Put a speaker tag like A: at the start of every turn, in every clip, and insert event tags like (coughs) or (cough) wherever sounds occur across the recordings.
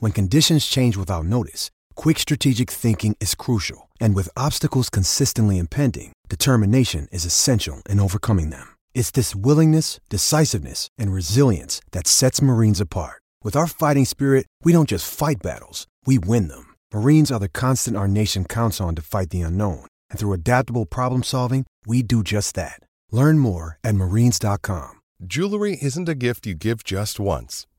A: When conditions change without notice, quick strategic thinking is crucial. And with obstacles consistently impending, determination is essential in overcoming them. It's this willingness, decisiveness, and resilience that sets Marines apart. With our fighting spirit, we don't just fight battles, we win them. Marines are the constant our nation counts on to fight the unknown. And through adaptable problem solving, we do just that. Learn more at marines.com.
B: Jewelry isn't a gift you give just once,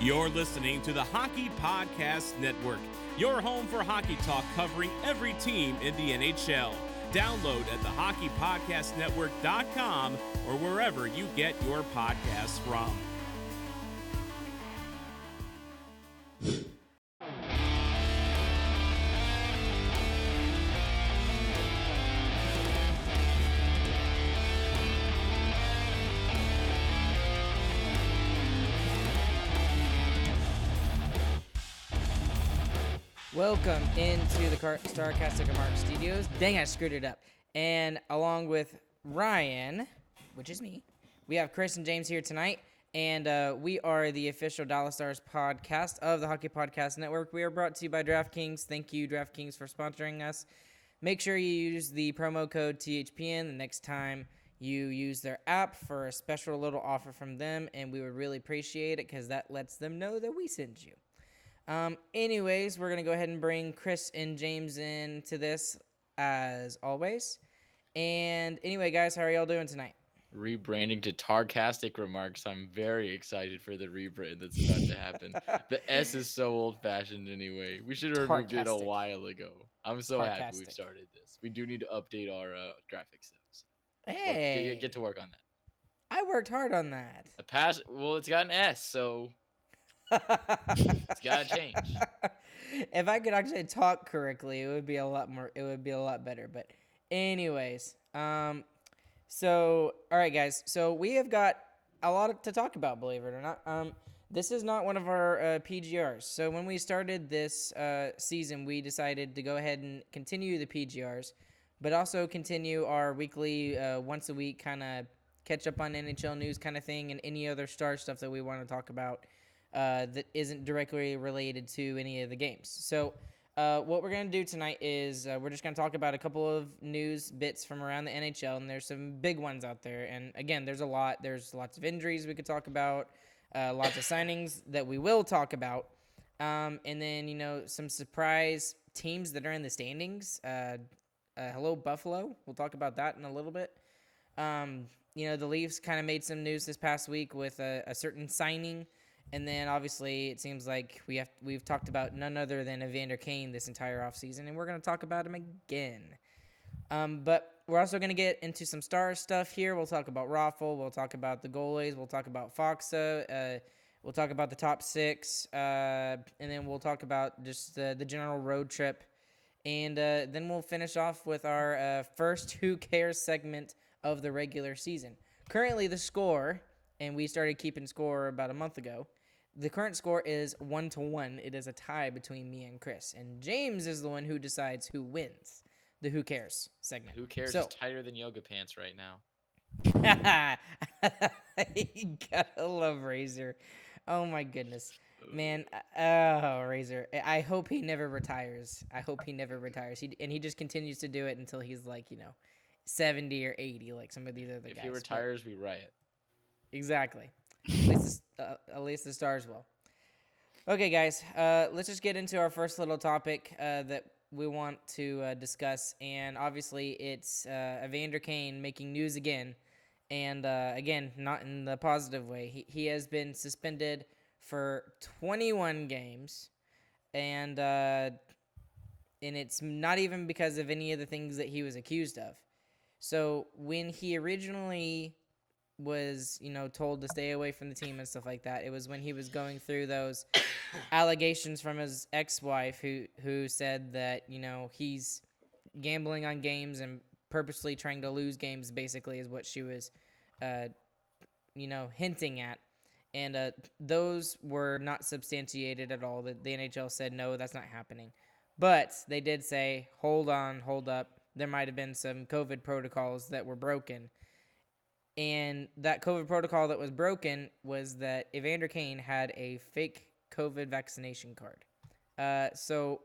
C: You're listening to the Hockey Podcast Network, your home for hockey talk covering every team in the NHL. Download at the hockeypodcastnetwork.com or wherever you get your podcasts from.
D: Welcome into the Car- Starcastic Mark Studios. Dang, I screwed it up. And along with Ryan, which is me, we have Chris and James here tonight. And uh, we are the official Dallas Stars podcast of the Hockey Podcast Network. We are brought to you by DraftKings. Thank you, DraftKings, for sponsoring us. Make sure you use the promo code THPN the next time you use their app for a special little offer from them. And we would really appreciate it because that lets them know that we sent you. Um, anyways, we're gonna go ahead and bring Chris and James into this as always. And anyway, guys, how are y'all doing tonight?
E: rebranding to Tarcastic Remarks. I'm very excited for the rebrand that's about to happen. the (laughs) S is so old fashioned anyway. We should have removed it a while ago. I'm so happy we've started this. We do need to update our uh, graphics though. So get-
D: Hey,
E: get, get to work on that.
D: I worked hard on that.
E: The past, well, it's got an S, so it's gotta change. (laughs)
D: if I could actually talk correctly, it would be a lot more. It would be a lot better. But, anyways, um, so all right, guys. So we have got a lot to talk about. Believe it or not, um, this is not one of our uh, PGRs. So when we started this uh, season, we decided to go ahead and continue the PGRs, but also continue our weekly, uh, once a week kind of catch up on NHL news kind of thing, and any other star stuff that we want to talk about uh, that isn't directly related to any of the games. So, uh, what we're going to do tonight is uh, we're just going to talk about a couple of news bits from around the NHL, and there's some big ones out there. And again, there's a lot. There's lots of injuries we could talk about, uh, lots of signings that we will talk about, um, and then you know some surprise teams that are in the standings. Uh, uh, hello, Buffalo. We'll talk about that in a little bit. Um, you know, the Leafs kind of made some news this past week with a, a certain signing, and then obviously it seems like we have we've talked about none other than Evander Kane this entire offseason, and we're going to talk about him again. Um, but we're also going to get into some star stuff here. We'll talk about Raffl. We'll talk about the goalies. We'll talk about Faksa. Uh, we'll talk about the top six, uh, and then we'll talk about just the, the general road trip. And uh, then we'll finish off with our uh, first (laughs) Who Cares segment of the regular season. Currently, the score, and we started keeping score about a month ago. The current score is one to one. It is a tie between me and Chris, and James is the one who decides who wins the Who Cares segment.
E: Who cares?
D: So,
E: It's tighter than yoga pants right now. (laughs)
D: you gotta love Razor. Oh my goodness, man. uh, Oh, Razor. I- hope he never retires. I hope he never retires. He and he just continues to do it until he's like you know, seventy or eighty, like some of these other
E: If
D: guys.
E: If he
D: but-
E: retires, we riot.
D: exactly. At least, the, uh, at least the stars will. Okay, guys, uh, let's just get into our first little topic uh, that we want to uh, discuss. And obviously, it's uh, Evander Kane making news again. And uh, again, not in the positive way. He, he has been suspended for 21 games. And, and it's not even because of any of the things that he was accused of. So when he originally was, you know, told to stay away from the team and stuff like that. It was when he was going through those (coughs) allegations from his ex-wife who who said that, you know, he's gambling on games and purposely trying to lose games basically is what she was uh you know, hinting at. And uh, those were not substantiated at all. The, the NHL said, no, that's not happening. But they did say, hold on, hold up. There might have been some COVID protocols that were broken and that COVID protocol that was broken was that Evander Kane had a fake COVID vaccination card. Uh, so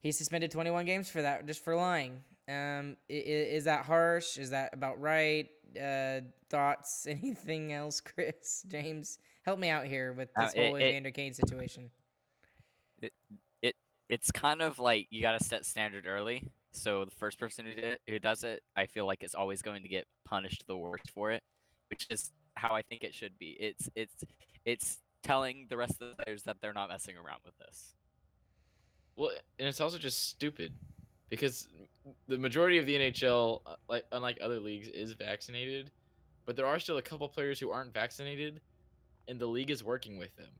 D: he's suspended 21 games for that, just for lying. Um, is, is that harsh? Is that about right? Uh, thoughts? (laughs) Anything else, Chris? James, help me out here with
F: Uh,
D: this
F: it-
D: whole
F: it-
D: Evander Kane situation.
F: It, it it's kind of like you got to set standard early. So the first person who did it, who does it, I feel like is always going to get punished the worst for it, which is how I think it should be. It's it's it's telling the rest of the players that they're not messing around with this.
E: Well, and it's also just stupid because the majority of the NHL, uh, like unlike other leagues, is vaccinated, but there are still a couple players who aren't vaccinated, and the league is working with them.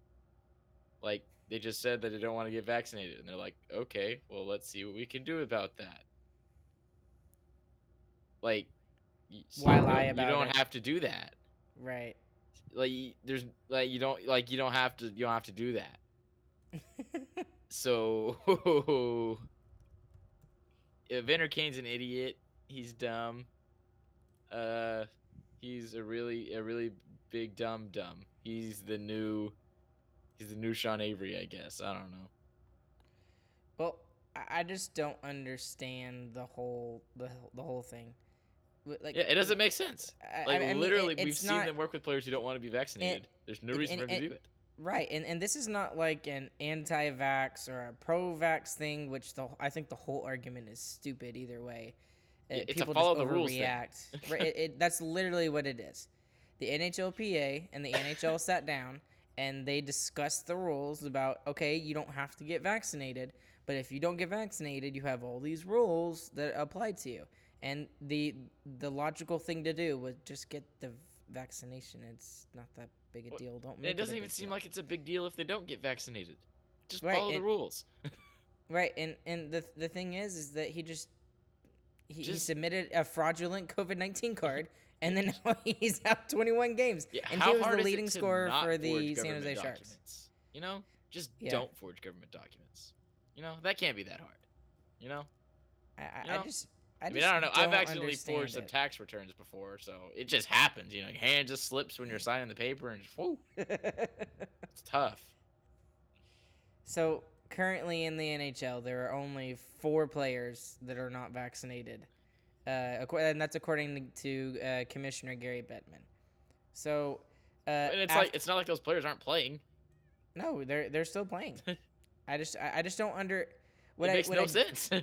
E: Like they just said that they don't want to get vaccinated, and they're like, okay, well, let's see what we can do about that. Like, so
D: Why
E: you
D: lie
E: don't-
D: about
E: You don't
D: it?
E: have to do that.
D: Right.
E: Like, there's like you don't like you don't have to you don't have to do that. (laughs) So, (laughs) Evander Kane's an idiot. He's dumb. Uh, he's a really a really big dumb dumb. He's the new, he's the new Sean Avery, I guess. I don't know.
D: Well, I just don't understand the whole the the whole thing. Like,
E: Yeah, it doesn't make sense.
D: I- I
E: Like
D: mean, it-
E: literally, we've
D: it's
E: seen
D: not-
E: them work with players who don't want to be vaccinated. There's no reason
D: and-
E: for them to do it.
D: Right, and, and this is not like an anti-vax or a pro-vax thing, which the I think the whole argument is stupid either way. Uh,
E: Yeah, it's a
D: people
E: follow
D: just
E: the rules
D: overreact. right, it, it, that's literally what it is. The NHLPA and the NHL sat down and they discussed the rules about okay, you don't have to get vaccinated, but if you don't get vaccinated, you have all these rules that apply to you. And the the logical thing to do was just get the vaccination. It's not that big a deal. Don't make
E: it doesn't
D: a
E: even seem
D: deal.
E: like it's a big deal if they don't get vaccinated. Just
D: Right,
E: follow the rules. (laughs)
D: Right, and and the the thing is, is that he just he, he submitted a fraudulent COVID nineteen card, (laughs) and then now (laughs) he's out twenty one games,
E: Yeah,
D: and he was the leading scorer for the San Jose Sharks.
E: documents? You know, just
D: Yeah.
E: don't forge government documents. You know, that can't be that hard. You know,
D: I, I,
E: You
D: I just I,
E: I, mean, I don't know. I've
D: don't
E: actually forged
D: understand
E: some tax returns before, so it just happens. You know, your hand just slips when you're signing the paper, and just, whoa, (laughs) it's tough.
D: so currently in the NHL, there are only four players that are not vaccinated, uh, and that's according to uh, Commissioner Gary Bettman. So, uh,
E: And it's
D: af-
E: like it's not like those players aren't playing.
D: no, they're they're still playing. (laughs) I just I, I just don't under. What
E: it
D: I,
E: makes no
D: I-
E: sense. (laughs)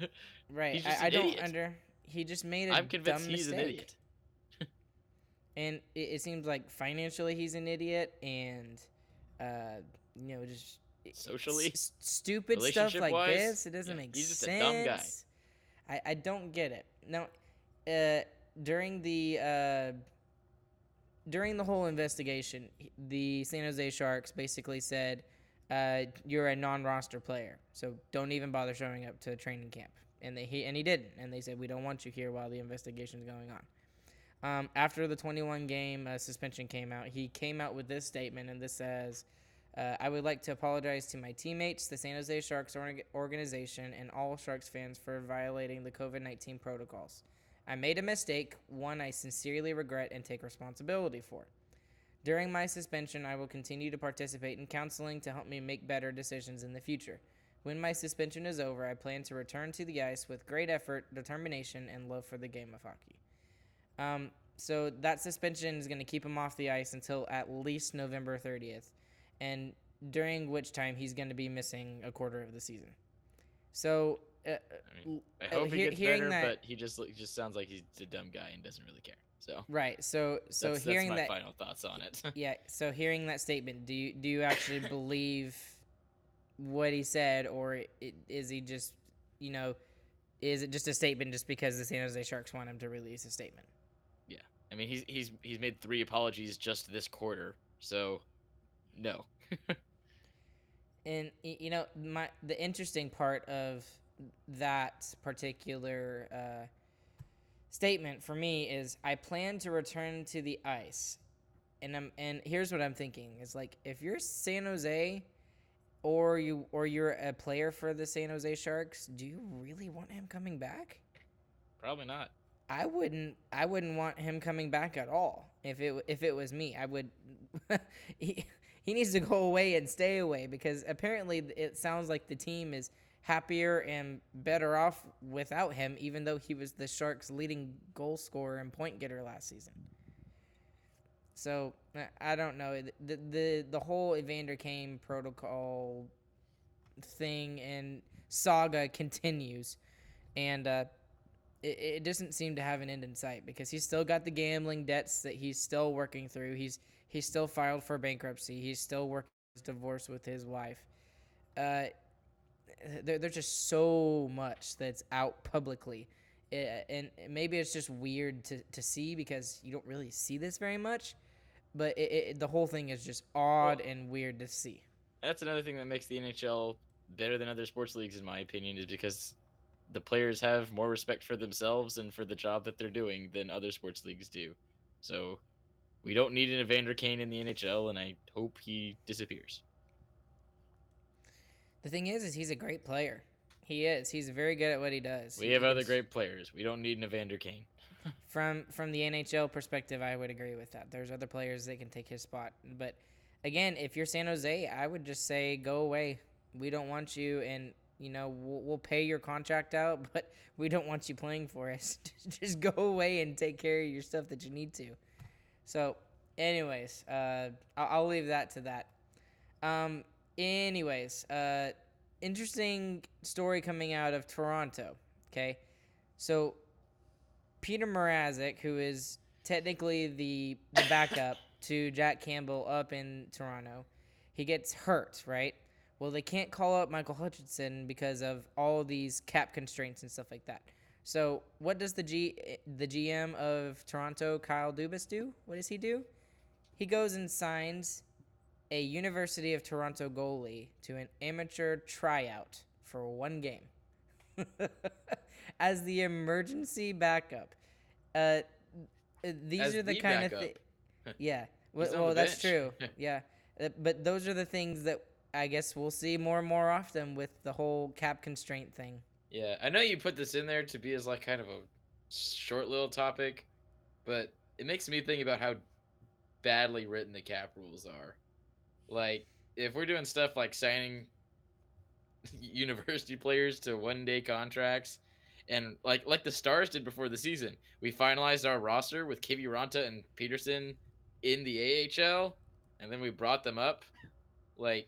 D: Right. I, I don't
E: idiot.
D: under. He just made a
E: I'm convinced
D: dumb
E: he's
D: mistake.
E: an idiot. (laughs)
D: And it, it seems like financially he's an idiot, and uh, you know, just
E: Socially?
D: s- stupid stuff like this. It doesn't
E: Yeah,
D: make
E: he's just a
D: sense.
E: dumb guy.
D: I I don't get it. Now, uh, during the uh, during the whole investigation, the San Jose Sharks basically said, uh, "You're a non-roster player, so don't even bother showing up to training camp." And they, he and he didn't, and they said, "We don't want you here while the investigation is going on." Um, after the 21 game uh, suspension came out, he came out with this statement, and this says, uh, I would like to apologize to my teammates, the San Jose Sharks org- organization, and all Sharks fans for violating the COVID 19 protocols. I made a mistake, one I sincerely regret and take responsibility for. During my suspension, I will continue to participate in counseling to help me make better decisions in the future. When my suspension is over, I plan to return to the ice with great effort, determination, and love for the game of hockey. Um, so that suspension is going to keep him off the ice until at least November 30th. And during which time he's going to be missing a quarter of the season. So, uh,
E: I mean, I
D: uh,
E: hope he
D: hear-
E: gets better,
D: that-
E: but he just he just sounds like he's a dumb guy and doesn't really care. So
D: right. So, so
E: that's,
D: hearing
E: that's my
D: that,
E: final thoughts on it. (laughs)
D: yeah. So hearing that statement, do you do you actually (laughs) believe what he said, or is he just, you know, is it just a statement just because the San Jose Sharks want him to release a statement?
E: Yeah, I mean, he's he's he's made three apologies just this quarter, so no. (laughs)
D: And you know, my the interesting part of that particular uh, statement for me is I plan to return to the ice, and I'm and here's what I'm thinking is like if you're San Jose, or you or you're a player for the San Jose Sharks, do you really want him coming back?
E: Probably not.
D: I wouldn't. I wouldn't want him coming back at all. If it if it was me, I would. (laughs) he he needs to go away and stay away because apparently it sounds like the team is happier and better off without him, even though he was the Sharks' leading goal scorer and point getter last season. So I- don't know the the the whole Evander Kane protocol thing and saga continues, and. uh it, it doesn't seem to have an end in sight because he's still got the gambling debts that he's still working through. He's he's still filed for bankruptcy. He's still working his divorce with his wife. Uh, there, there's just so much that's out publicly, and maybe it's just weird to, to see because you don't really see this very much. But it, it, the whole thing is just odd and weird to see.
E: That's another thing that makes the NHL better than other sports leagues, in my opinion, is because the players have more respect for themselves and for the job that they're doing than other sports leagues do. So we don't need an Evander Kane in the NHL, and I hope he disappears.
D: The thing is, is he's a great player. He is. He's very good at what he does.
E: We
D: He
E: have other great players. We don't need an Evander Kane. (laughs)
D: from from the NHL perspective, I would agree with that. There's other players that can take his spot, but again, if you're San Jose, I would just say go away. We don't want you, and you know we'll, we'll pay your contract out, (laughs) but we don't want you playing for us. (laughs) just go away and take care of your stuff that you need to. So, anyways, uh, I'll, I'll leave that to that. Um, anyways, uh, interesting story coming out of Toronto. Okay, so Peter Mrazek, who is technically the, the backup (laughs) to Jack Campbell up in Toronto, he gets hurt, right? Well, they can't call up Michael Hutchinson because of all these cap constraints and stuff like that. So, what does the G the GM of Toronto, Kyle Dubas, do? What does he do? He goes and signs a University of Toronto goalie to an amateur tryout for one game (laughs) as the emergency backup. Uh, these
E: As
D: are the,
E: the
D: kind of
E: backup.
D: thi- (laughs) yeah. Well, well that's true. (laughs) yeah, Uh, but those are the things that I guess we'll see more and more often with the whole cap constraint thing.
E: Yeah, I know you put this in there to be as like kind of a short little topic, but it makes me think about how badly written the cap rules are. Like, if we're doing stuff like signing (laughs) university players to one day contracts, and like like the Stars did before the season, we finalized our roster with Kiviranta and Peterson in the AHL, and then we brought them up. Like,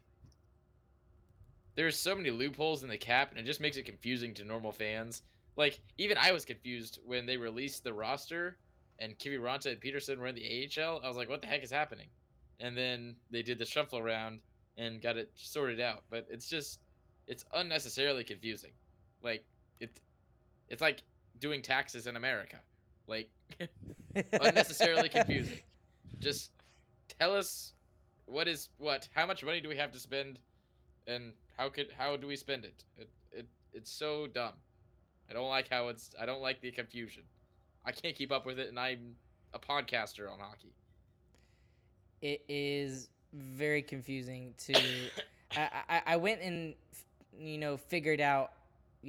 E: there's so many loopholes in the cap, and it just makes it confusing to normal fans. Like, even I was confused when they released the roster and Kiviranta and Peterson were in the AHL. I was like, what the heck is happening? And then they did the shuffle around and got it sorted out. But it's just, it's unnecessarily confusing. Like, it, it's like doing taxes in America. Like, (laughs) unnecessarily confusing. Just tell us what is what, how much money do we have to spend, and how could how do we spend it? It it it's so dumb. I don't like how it's. I don't like the confusion. I can't keep up with it, and I'm a podcaster on hockey.
D: It is very confusing to. I, I I went and you know figured out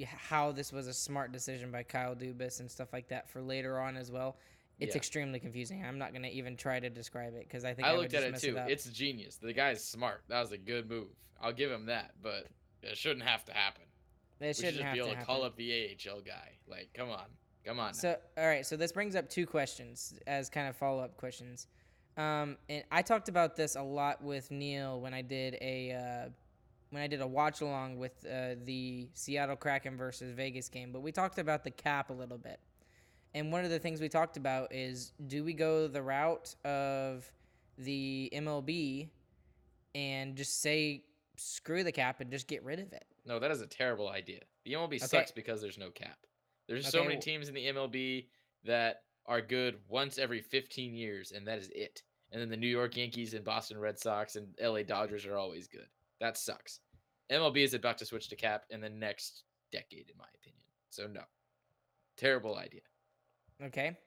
D: how this was a smart decision by Kyle Dubas and stuff like that for later on as well. It's
E: Yeah.
D: extremely confusing. I'm not gonna even try to describe it because I think
E: I,
D: I,
E: looked at it too.
D: up.
E: it's genius. The guy's smart. That was a good move. I'll give him that, but it shouldn't have to happen.
D: it
E: we
D: shouldn't
E: should just
D: have
E: be able to
D: happen.
E: call up the AHL guy. Like, come on, come on. now.
D: So, all right. So this brings up two questions as kind of follow up questions. Um, and I talked about this a lot with Neil when I did a uh, when I did a watch along with uh, the Seattle Kraken versus Vegas game. But we talked about the cap a little bit, and one of the things we talked about is do we go the route of the MLB and just say screw the cap and just get rid of it?
E: No, that is a terrible idea. The MLB
D: Okay.
E: sucks because there's no cap. There's so many teams in the MLB that are good once every 15 years, and that is it. And then the New York Yankees and Boston Red Sox and LA Dodgers are always good. That sucks. MLB is about to switch to cap in the next decade, in my opinion. So no, terrible idea.
D: Okay.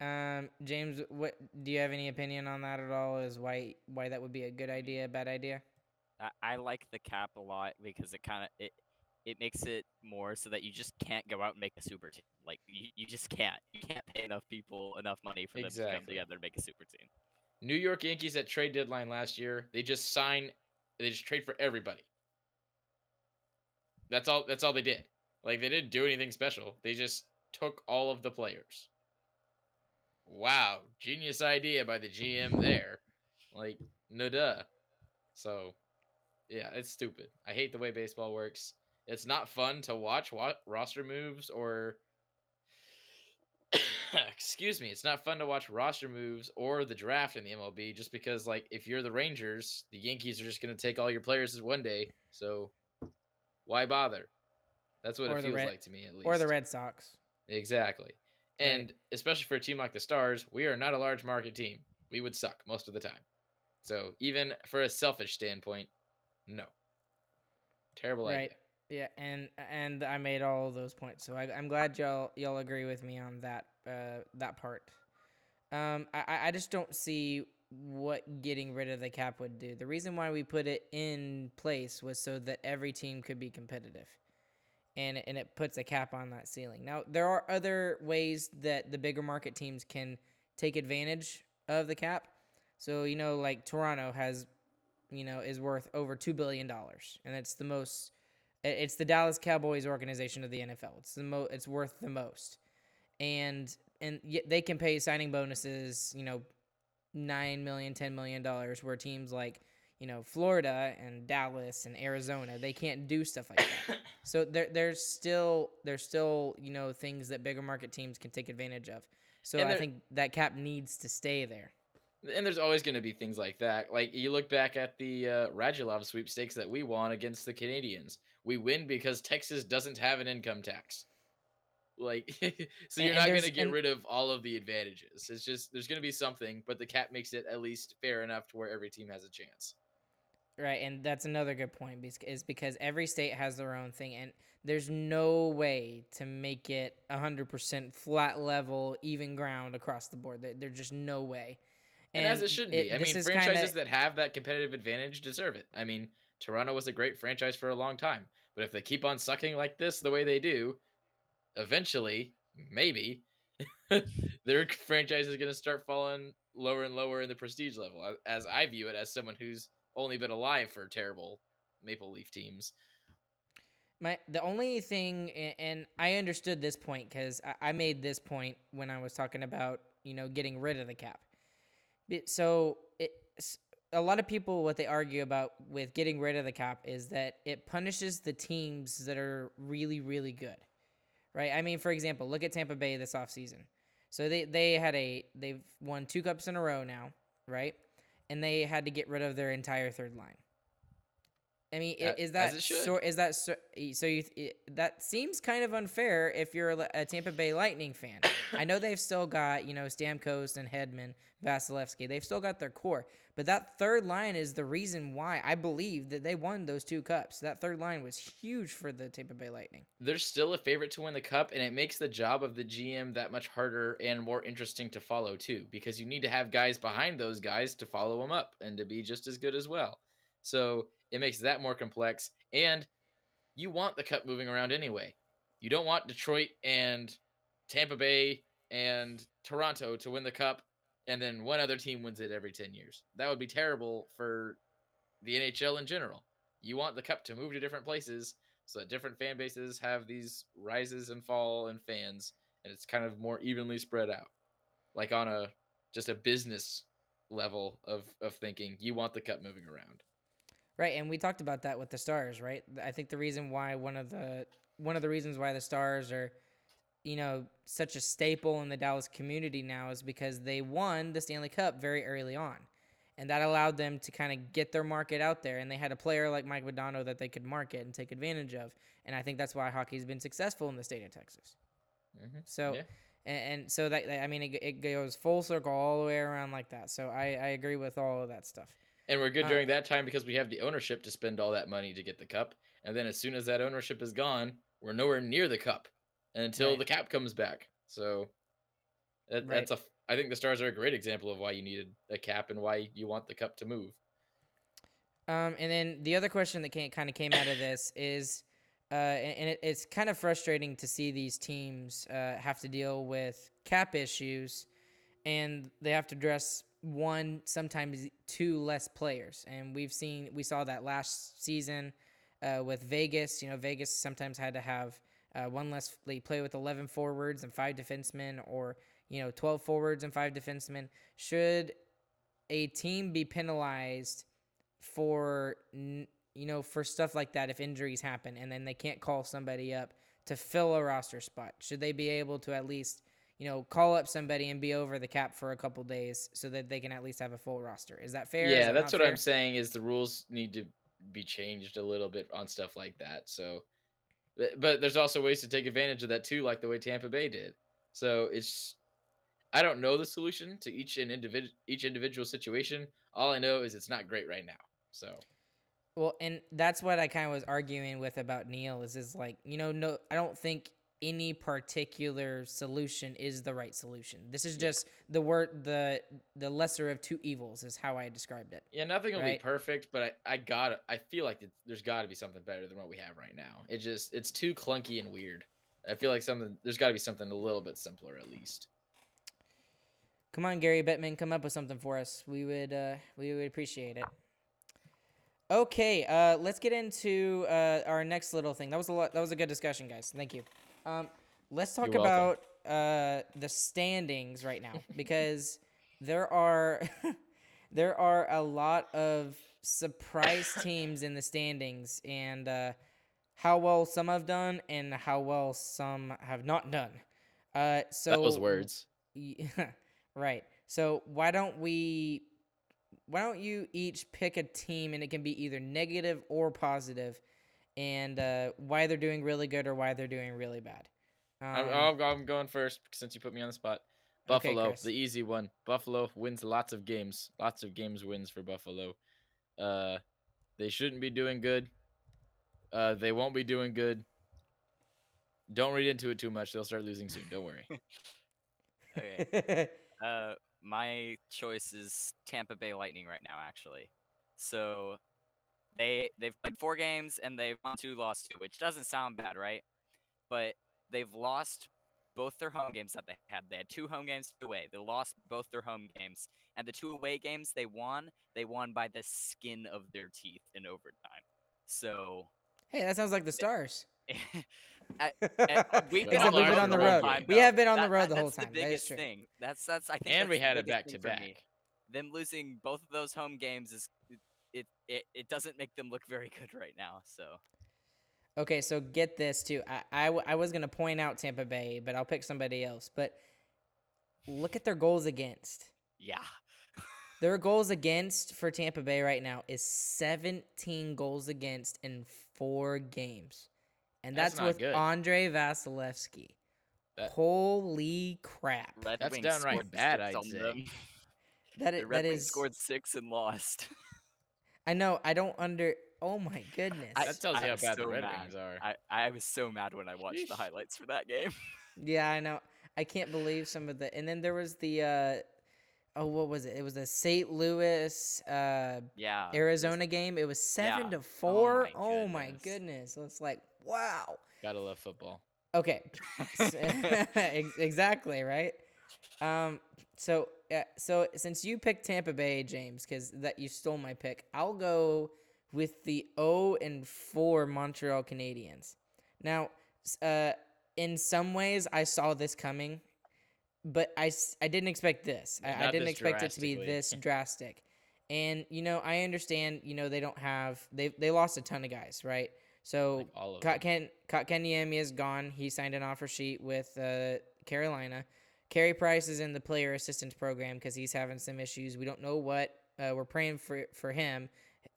D: Um, James, what do you have any opinion on that at all? Is why why that would be a good idea, a bad idea?
F: I, I like the cap a lot because it kind of it it makes it more so that you just can't go out and make a super team. Like you, you just can't. You can't pay enough people enough money for them to come together and make a super team.
E: New York Yankees at trade deadline last year, they just sign, they just trade for everybody. That's all. That's all they did. Like they didn't do anything special. They just took all of the players. Wow, genius idea by the GM there. Like no duh. So, yeah, it's stupid. I hate the way baseball works. It's not fun to watch wa- roster moves or (laughs) excuse me, it's not fun to watch roster moves or the draft in the MLB just because like if you're the Rangers, the Yankees are just going to take all your players one day. So why bother? That's what
D: Or
E: it feels
D: Red-
E: like to me at least.
D: Or the Red Sox.
E: Exactly. And especially for a team like the Stars, we are not a large market team. We would suck most of the time. So even for a selfish standpoint, no. Terrible idea.
D: Right. Yeah, and and I made all of those points, so I, I'm glad y'all y'all agree with me on that uh, that part. Um, I I- just don't see what getting rid of the cap would do. The reason why we put it in place was so that every team could be competitive, and and it puts a cap on that ceiling. Now there are other ways that the bigger market teams can take advantage of the cap. So you know, like Toronto has, you know, is worth over two billion dollars, and it's the most it's the Dallas Cowboys organization of the NFL. It's the mo- it's worth the most, and and yet they can pay signing bonuses, you know, nine million, ten million dollars, where teams like you know Florida and Dallas and Arizona they can't do stuff like that. (coughs) so there there's still there's still you know things that bigger market teams can take advantage of. So
E: And
D: I think that cap needs to stay there.
E: And there's always going to be things like that. Like you look back at the uh, Radulov sweepstakes that we won against the Canadiens. We win because Texas doesn't have an income tax. Like, (laughs) so you're
D: and
E: not going to get
D: and-
E: rid of all of the advantages. It's just there's going to be something, but the cap makes it at least fair enough to where every team has a chance.
D: Right, and that's another good point is because every state has their own thing, and there's no way to make it 100% flat level, even ground across the board. There's just no way.
E: And, as it shouldn't be. I mean, franchises
D: kinda-
E: that have that competitive advantage deserve it. I mean, Toronto was a great franchise for a long time, but if they keep on sucking like this the way they do, eventually, maybe, (laughs) their franchise is going to start falling lower and lower in the prestige level. As I view it, as someone who's only been alive for terrible Maple Leaf teams.
D: My the only thing, and I understood this point because I, made this point when I was talking about you know getting rid of the cap. So it, a lot of people what they argue about with getting rid of the cap is that it punishes the teams that are really really good, right? I mean, for example, look at Tampa Bay this offseason. So they they had a they've won two cups in a row now, right? And they had to get rid of their entire third line. I mean, is that so? Is that so? So you th- i- that seems kind of unfair if you're a, a Tampa Bay Lightning fan. (coughs) I know they've still got you know Stamkos and Hedman, Vasilevskiy. They've still got their core, but that third line is the reason why I believe that they won those two cups. That third line was huge for the Tampa Bay Lightning.
E: They're still a favorite to win the cup, and it makes the job of the GM that much harder and more interesting to follow too, because you need to have guys behind those guys to follow them up and to be just as good as well. So it makes that more complex, and you want the cup moving around anyway. You don't want Detroit and Tampa Bay and Toronto to win the cup, and then one other team wins it every ten years. That would be terrible for the NHL in general. You want the cup to move to different places so that different fan bases have these rises and fall in fans and it's kind of more evenly spread out like on a just a business level of of thinking. You want the cup moving around.
D: Right, and we talked about that with the Stars, right? I think the reason why one of the one of the reasons why the Stars are, you know, such a staple in the Dallas community now is because they won the Stanley Cup very early on. And that allowed them to kind of get their market out there. And they had a player like Mike Modano that they could market and take advantage of. And I think that's why hockey's been successful in the state of Texas.
E: Mhm.
D: So,
E: Yeah.
D: and, and so that, that- I mean, it, it goes full circle all the way around like that. So I, I agree with all of that stuff.
E: And we're good
D: Uh,
E: during that time because we have the ownership to spend all that money to get the cup. And then as soon as that ownership is gone, we're nowhere near the cup until
D: Right.
E: the cap comes back. So that,
D: Right.
E: that's a. I think the Stars are a great example of why you needed a cap and why you want the cup to move.
D: Um, and then the other question that came, kind of came out of this is, uh, and, it, it's kind of frustrating to see these teams uh, have to deal with cap issues, and they have to dress one sometimes two less players. And we've seen we saw that last season uh, with Vegas. You know, Vegas sometimes had to have uh, one less. They play with eleven forwards and five defensemen, or you know, twelve forwards and five defensemen. Should a team be penalized? for you know for stuff like that if injuries happen and then they can't call somebody up to fill a roster spot should they be able to at least you know call up somebody and be over the cap for a couple days so that they can at least have a full roster is that fair
E: yeah,
D: that
E: that's what
D: fair?
E: I'm saying. Is the rules need to be changed a little bit on stuff like that. So, but, there's also ways to take advantage of that too, like the way Tampa Bay did. So it's, I don't know the solution to each and individual each individual situation. All I know is it's not great right now. So
D: Well, and that's what I kind of was arguing with about Neil is is like, you know, no I don't think any particular solution is the right solution. This is just the word the the lesser of two evils is how I described it.
E: yeah, nothing will
D: Right.
E: be perfect, but I I got I feel like it, there's got to be something better than what we have right now. It just it's too clunky and weird. I feel like something there's got to be something a little bit simpler at least.
D: Come on, Gary Bettman, come up with something for us. We would uh we would appreciate it. Okay, uh let's get into uh our next little thing. That was a lot that was a good discussion, guys. Thank you. Um let's talk
E: You're
D: about uh the standings right now (laughs) because there are (laughs) there are a lot of surprise (laughs) teams in the standings and uh how well some have done and how well some have not done. Uh so
E: that was words.
D: yeah, right. So why don't we why don't you each pick a team and it can be either negative or positive and uh, why they're doing really good or why they're doing really bad.
E: I'm,
D: Um,
E: I'm, I'm going first since you put me on the spot. Buffalo,
D: Chris.
E: the easy one. Buffalo wins lots of games. Lots of games wins for Buffalo. Uh, they shouldn't be doing good. Uh, they won't be doing good. Don't read into it too much. They'll start losing soon. Don't worry. (laughs)
F: Okay. (laughs) Uh, my choice is Tampa Bay Lightning right now, actually. So they they've played four games and they've won two, lost two, which doesn't sound bad, right? But they've lost both their home games that they had. They had two home games away. They lost both their home games, and the two away games they won, they won by the skin of their teeth in overtime. So.
D: hey, that sounds like the Stars. (laughs)
F: I- I- (laughs) we've been
E: on
D: we've
E: the
D: been
E: road
D: on the
E: the whole
D: road.
E: time,
D: We have been on the road the whole time.
F: The biggest
D: true.
F: thing. That's that's I think.
E: and we
F: that's the
E: had it back to back.
F: me. Them losing both of those home games is it, it it it doesn't make them look very good right now. So
D: Okay, so get this too. I, I, w- I was going to point out Tampa Bay, but I'll pick somebody else. But look at their goals against.
F: yeah, (laughs)
D: Their goals against for Tampa Bay right now is 17 goals against in four games. And
E: That's
D: that's, with
E: good.
D: Andrei Vasilevskiy.
E: That-
D: Holy crap.
F: Red
E: That's
F: Wings
E: downright bad,
F: six
E: I'd say.
F: them.
D: That
F: The
D: is,
F: Red
D: that
F: Wings scored six and lost. (laughs)
D: I know, I don't under Oh my goodness.
F: I-
E: That tells you how
F: was
E: bad the Red
F: mad.
E: Wings are.
F: I I was so mad when I watched the highlights for that game. (laughs)
D: yeah, I know. I can't believe some of the And then there was the uh Oh, what was it? It was a St. Louis uh
F: yeah,
D: Arizona game. It was 7
F: Yeah.
D: to
F: Oh
D: 4.
F: my
D: Oh my
F: goodness.
D: goodness. So it's like, wow.
E: Gotta love football.
D: Okay. (laughs) (laughs) Exactly right. Um. So uh, so since you picked Tampa Bay, James, because that you stole my pick, I'll go with the 0 and 4 Montreal Canadiens. Now, uh, in some ways, I saw this coming but I, I didn't expect this. I, I didn't expect it to be this (laughs) drastic. And you know, I understand. You know, they don't have they they lost a ton of guys, right? So
E: Like all of
D: Kot Ken Kotkaniemi is gone. He signed an offer sheet with uh, Carolina. Carey Price is in the player assistance program because he's having some issues. We don't know what. Uh, we're praying for for him,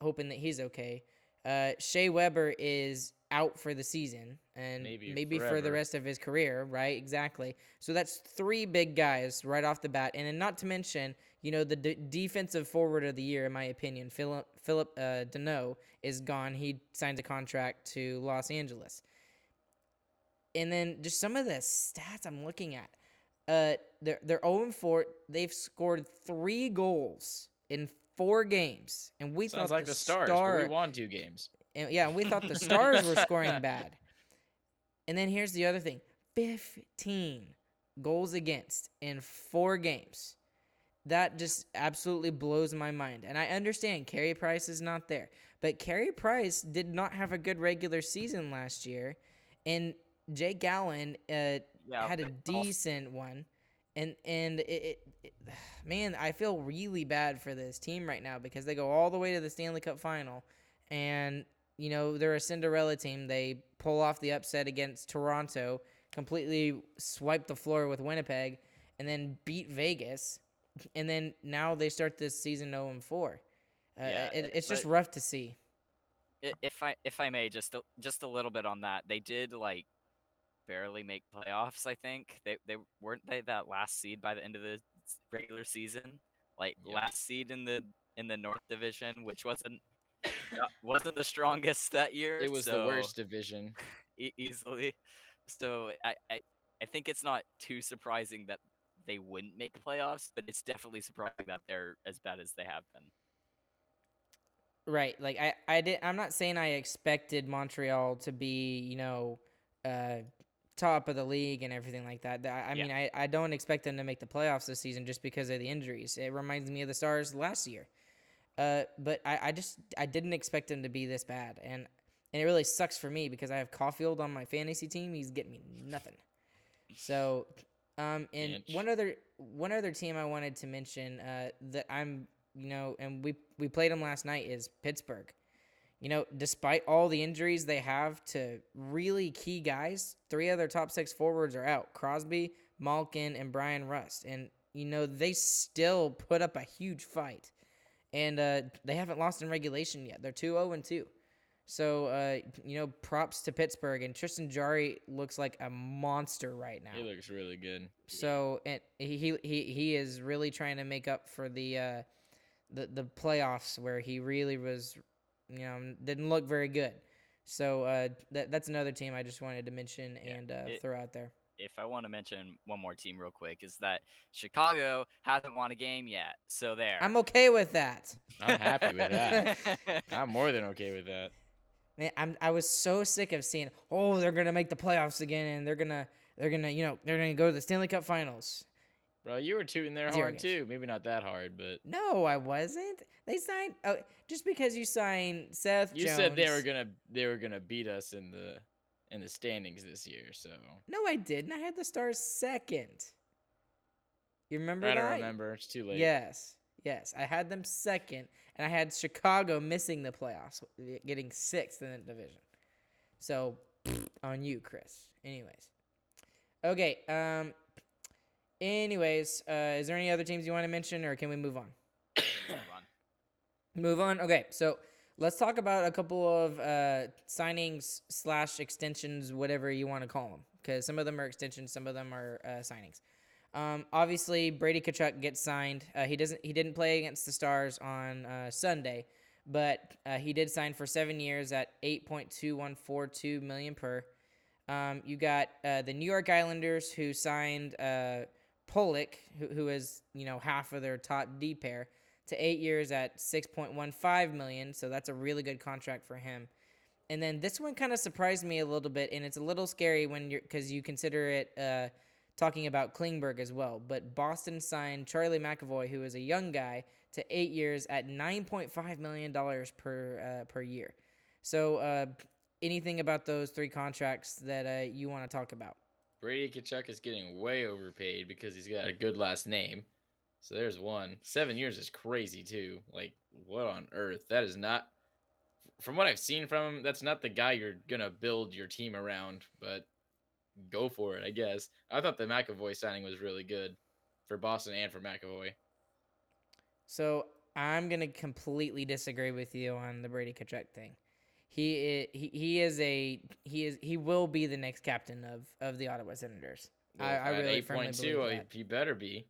D: hoping that he's okay. Uh, Shea Weber is out for the season and
E: Maybe
D: maybe, for the rest of his career, right? Exactly. So that's three big guys right off the bat, and then not to mention, you know, the d- defensive forward of the year, in my opinion, Philip Philip uh, Danault is gone. He signed a contract to Los Angeles, and then just some of the stats I'm looking at. Uh, they're they're 0 4. They've scored three goals in four games, and we
E: Sounds
D: thought
E: like
D: the,
E: the Stars.
D: Star,
E: we won two games.
D: and yeah, and we thought the (laughs) Stars were scoring bad. And then here's the other thing 15 goals against in four games. That just absolutely blows my mind. And I understand Carey Price is not there, but Carey Price did not have a good regular season last year. And Jake Allen uh,
F: Yeah,
D: had a decent one. And and it, it, it, (sighs) man, I feel really bad for this team right now because they go all the way to the Stanley Cup final, and you know they're a Cinderella team. They pull off the upset against Toronto, completely swipe the floor with Winnipeg, and then beat Vegas, and then now they start this season 0 and 4. Uh,
F: Yeah,
D: it,
F: it-
D: it's just rough to see.
F: If I if I may just a, just a little bit on that, they did like barely make playoffs. I think they they weren't they that last seed by the end of the regular season, like
E: Yeah.
F: last seed in the in the North Division, which wasn't wasn't the strongest that year.
E: It was the worst division. (laughs)
F: e- easily. So I, I I think it's not too surprising that they wouldn't make playoffs, but it's definitely surprising that they're as bad as they have been.
D: Right. Like I, I did I'm not saying I expected Montreal to be, you know, uh top of the league and everything like that. I, I
F: Yeah.
D: mean I, I don't expect them to make the playoffs this season just because of the injuries. It reminds me of the stars last year. Uh but I, I just I didn't expect them to be this bad. And and it really sucks for me because I have Caufield on my fantasy team. He's getting me nothing. So um and
E: Inch.
D: one other one other team I wanted to mention uh that I'm you know, and we we played them last night is Pittsburgh. You know, despite all the injuries they have to really key guys, three other top six forwards are out: Crosby, Malkin, and Bryan Rust. And you know they still put up a huge fight, and uh, they haven't lost in regulation yet. They're two zero and two. So uh, you know, props to Pittsburgh and Tristan Jarry looks like a monster right now.
E: He looks really good.
D: So and he he he he is really trying to make up for the uh, the the playoffs where he really was, you know, didn't look very good. So uh, that that's another team I just wanted to mention
F: Yeah,
D: and uh,
F: it-
D: throw out there.
F: if I want to mention one more team real quick, is that Chicago hasn't won a game yet. So there.
D: I'm okay with that.
E: I'm happy with that. (laughs) I'm more than okay with that.
D: Man, I'm I was so sick of seeing oh they're gonna make the playoffs again and they're gonna they're gonna you know they're gonna go to the Stanley Cup Finals.
E: Bro, you were tooting there
D: Zero
E: hard
D: games.
E: too. Maybe not that hard, but
D: No, I wasn't. They signed oh, just because you signed Seth.
E: you said they were gonna they were gonna beat us in the in the standings this year. So
D: No, I didn't. I had the Stars second. You remember
E: I don't
D: that?
E: remember. It's too late.
D: Yes, yes. I had them second, and I had Chicago missing the playoffs, getting sixth in the division. So, on you, Chris. Anyways, okay. Um. Anyways, uh, is there any other teams you want to mention, or can we move on?
F: Move on.
D: Okay, so let's talk about a couple of uh, signings slash extensions, whatever you want to call them, because some of them are extensions, some of them are uh, signings. Um, obviously, Brady Tkachuk gets signed. Uh, he doesn't. He didn't play against the Stars on uh, Sunday, but uh, he did sign for seven years at eight point two one four two million per. Um, you got uh, the New York Islanders who signed uh, Pollock, who, who is you know half of their top D pair, to eight years at six point one five million. So that's a really good contract for him. And then this one kind of surprised me a little bit, and it's a little scary when you're because you consider it uh, talking about Klingberg as well. But Boston signed Charlie McAvoy, who is a young guy, to eight years at nine point five million dollars per uh, per year. So, uh, anything about those three contracts that uh, you want to talk about?
E: Brady Tkachuk is getting way overpaid because he's got a good last name. So there's one. Seven years is crazy too. Like what on earth? That is not. From what I've seen from him, that's not the guy you're gonna build your team around. But go for it, I guess. I thought the McAvoy signing was really good for Boston and for McAvoy.
D: So I'm gonna completely disagree with you on the Brady Tkachuk thing. He is, he he is a he is he will be the next captain of of the Ottawa Senators. I,
E: Well,
D: I
E: at
D: really firmly
E: 8.2,
D: believe
E: I-
D: that.
E: he better be.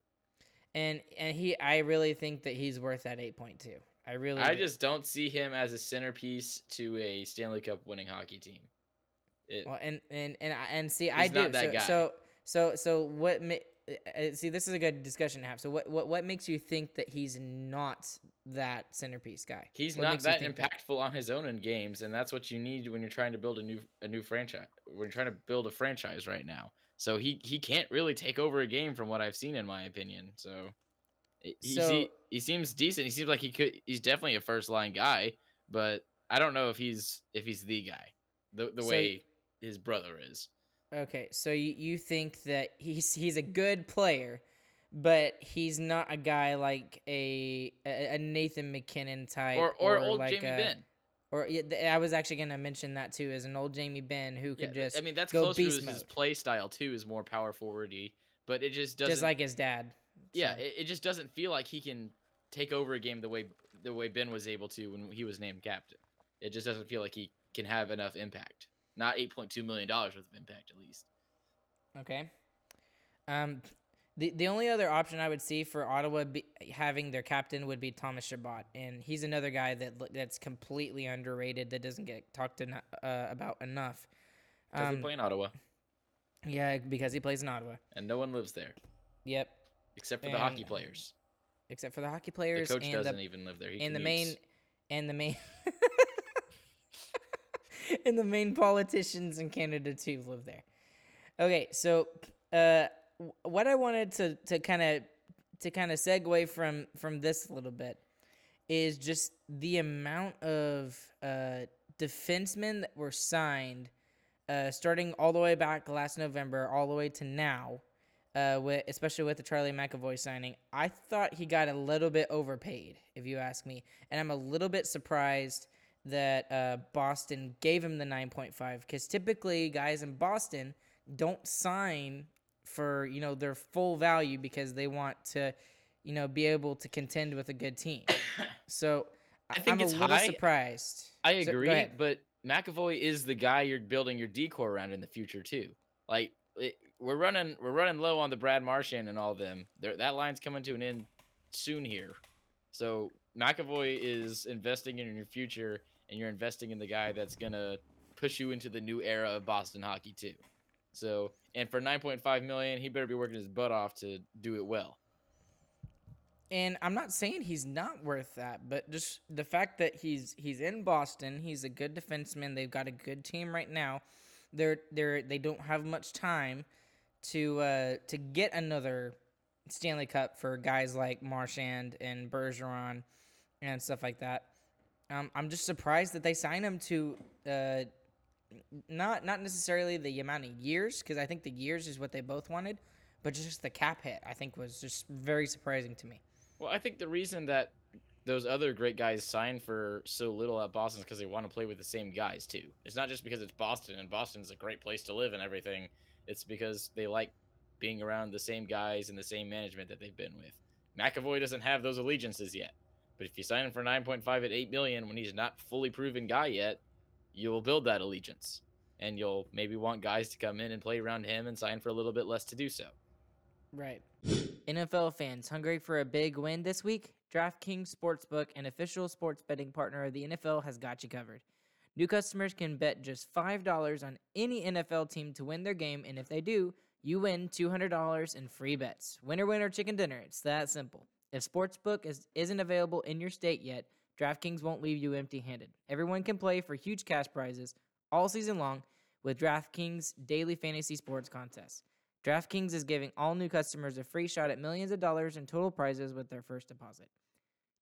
D: And and he I really think that he's worth that 8.2. I really
E: I
D: do.
E: just don't see him as a centerpiece to a Stanley Cup winning hockey team. It,
D: Well, and and and I- and see, I do.
E: that
D: so,
E: guy.
D: so so so what? Ma- uh, see, this is a good discussion to have. So what what what makes you think that he's not that centerpiece guy?
E: He's
D: What
E: not that impactful on his own in games, and that's what you need when you're trying to build a new a new franchise. When you're trying to build a franchise right now, so he he can't really take over a game from what I've seen, in my opinion. So he he,
D: So-
E: se- he seems decent. He seems like he could. He's definitely a first line guy, but I don't know if he's if he's the guy, the the
D: So-
E: way his brother is.
D: Okay, so you, you think that he's he's a good player, but he's not a guy like a a, a Nathan MacKinnon type,
E: Or or, old
D: like
E: Jamie
D: a,
E: Benn.
D: Or yeah, I was actually gonna mention that too, as an old Jamie Benn who
E: Yeah,
D: could
E: th-
D: just
E: I mean that's
D: go
E: closer to
D: beast
E: his, his
D: mode,
E: play style too. Is more power forwardy, but it just doesn't.
D: just like his dad.
E: Yeah,
D: So-
E: it, it just doesn't feel like he can take over a game the way the way Benn was able to when he was named captain. It just doesn't feel like he can have enough impact. Not eight point two million dollars worth of impact, at least.
D: Okay. Um, the the only other option I would see for Ottawa be, having their captain would be Thomas Chabot, and he's another guy that that's completely underrated that doesn't get talked eno- uh, about enough.
E: Because
D: Um,
E: we play in Ottawa,
D: yeah, because he plays in Ottawa.
E: and no one lives there
D: Yep,
E: except for the hockey players.
D: except for the hockey players.
E: The coach
D: and
E: doesn't
D: the
E: even live there. He
D: and the main and the main (laughs) and the main politicians in Canada too live there. Okay, so uh, what I wanted to to kind of to kind of segue from from this a little bit is just the amount of uh, defensemen that were signed, uh, starting all the way back last November, all the way to now, uh, with, especially with the Charlie McAvoy signing. I thought he got a little bit overpaid, if you ask me, and I'm a little bit surprised that uh, Boston gave him the 9.5 because typically guys in Boston don't sign for you know their full value because they want to you know be able to contend with a good team. (coughs) So
E: I think
D: am
E: it's
D: a little
E: high.
D: surprised.
E: I agree,
D: ahead.
E: but McAvoy is the guy you're building your decor around in the future too. Like it, we're running, we're running low on the Brad Marchand and all them. There, that line's coming to an end soon here. So McAvoy is investing in your future, and you're investing in the guy that's gonna push you into the new era of Boston hockey too. So, and for 9.5 million, he better be working his butt off to do it well.
D: And I'm not saying he's not worth that, but just the fact that he's he's in Boston, he's a good defenseman. They've got a good team right now. They're they're they don't have much time to uh, to get another Stanley Cup for guys like Marchand and Bergeron and stuff like that. Um, I'm just surprised that they signed him to uh, not not necessarily the amount of years because I think the years is what they both wanted, but just the cap hit I think was just very surprising to me.
E: Well, I think the reason that those other great guys signed for so little at Boston is because they want to play with the same guys too. It's not just because it's Boston and Boston's a great place to live and everything. It's because they like being around the same guys and the same management that they've been with. McAvoy doesn't have those allegiances yet, but if you sign him for 9.5 at 8 million when he's not fully proven guy yet, you'll build that allegiance, and you'll maybe want guys to come in and play around him and sign for a little bit less to do so.
D: Right. NFL fans hungry for a big win this week? DraftKings Sportsbook, an official sports betting partner of the NFL, has got you covered. New customers can bet just $5 on any NFL team to win their game, and if they do, you win $200 in free bets. Winner, winner, chicken dinner. It's that simple. If Sportsbook is, isn't available in your state yet, DraftKings won't leave you empty handed. Everyone can play for huge cash prizes all season long with DraftKings daily fantasy sports contests. DraftKings is giving all new customers a free shot at millions of dollars in total prizes with their first deposit.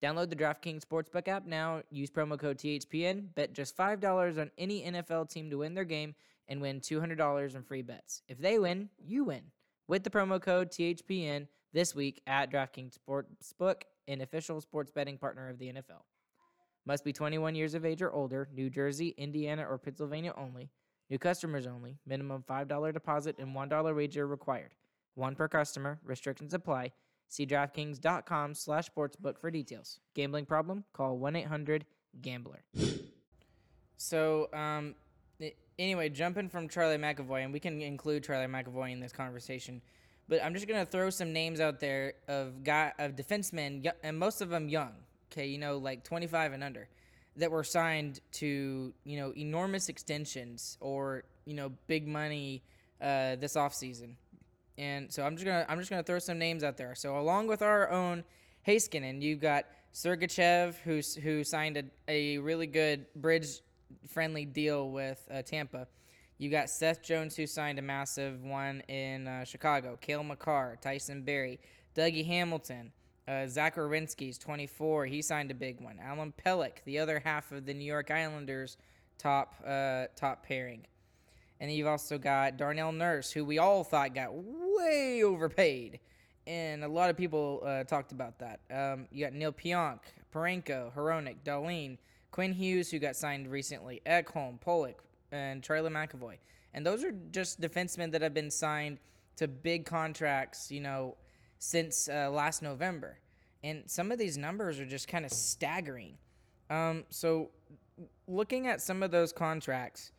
D: Download the DraftKings Sportsbook app now. Use promo code THPN. Bet just $5 on any NFL team to win their game and win $200 in free bets. If they win, you win with the promo code THPN this week at DraftKings Sportsbook, an official sports betting partner of the NFL. Must be 21 years of age or older, New Jersey, Indiana, or Pennsylvania only. New customers only. Minimum $5 deposit and $1 wager required. One per customer. Restrictions apply. See DraftKings.com slash sportsbook for details. Gambling problem? Call 1-800-GAMBLER. So, um, anyway, jumping from Charlie McAvoy, and we can include Charlie McAvoy in this conversation, but I'm just gonna throw some names out there of guy of defensemen, and most of them young. Okay, you know, like 25 and under, that were signed to you know enormous extensions or you know big money uh, this offseason. And so I'm just gonna I'm just gonna throw some names out there. So along with our own Heiskanen, you've got Sergachev, who's who signed a, a really good bridge friendly deal with uh, Tampa. You got Seth Jones, who signed a massive one in uh, Chicago. Cale Makar, Tyson Barrie, Dougie Hamilton, uh, Zach Werenski's 24. He signed a big one. Alan Pelech, the other half of the New York Islanders' top uh, top pairing. And you've also got Darnell Nurse, who we all thought got way overpaid. And a lot of people uh, talked about that. Um, you got Neal Pionk, Parayko, Hronek, Dahlin, Quinn Hughes, who got signed recently, Ekholm, Pollock, and Charlie McAvoy. And those are just defensemen that have been signed to big contracts, you know, since uh, last November. And some of these numbers are just kind of staggering. Um, so, looking at some of those contracts,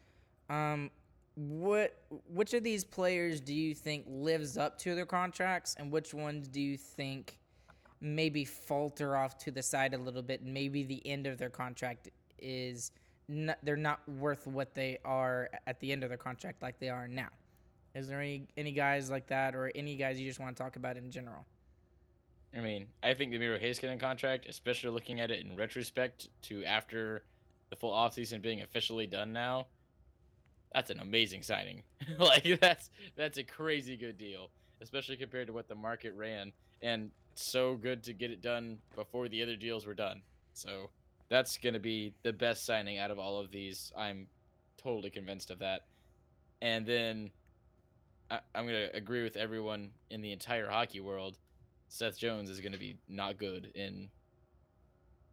D: um, what which of these players do you think lives up to their contracts, and which ones do you think maybe falter off to the side a little bit? Maybe the end of their contract is not, they're not worth what they are at the end of their contract like they are now. Is there any any guys like that, or any guys you just want to talk about in general?
E: I mean, I think the Miro Heiskanen contract, especially looking at it in retrospect to after the full offseason being officially done now, that's an amazing signing. (laughs) like that's that's a crazy good deal, especially compared to what the market ran, and so good to get it done before the other deals were done. So that's gonna be the best signing out of all of these. I'm totally convinced of that. And then I, I'm gonna agree with everyone in the entire hockey world. Seth Jones is gonna be not good in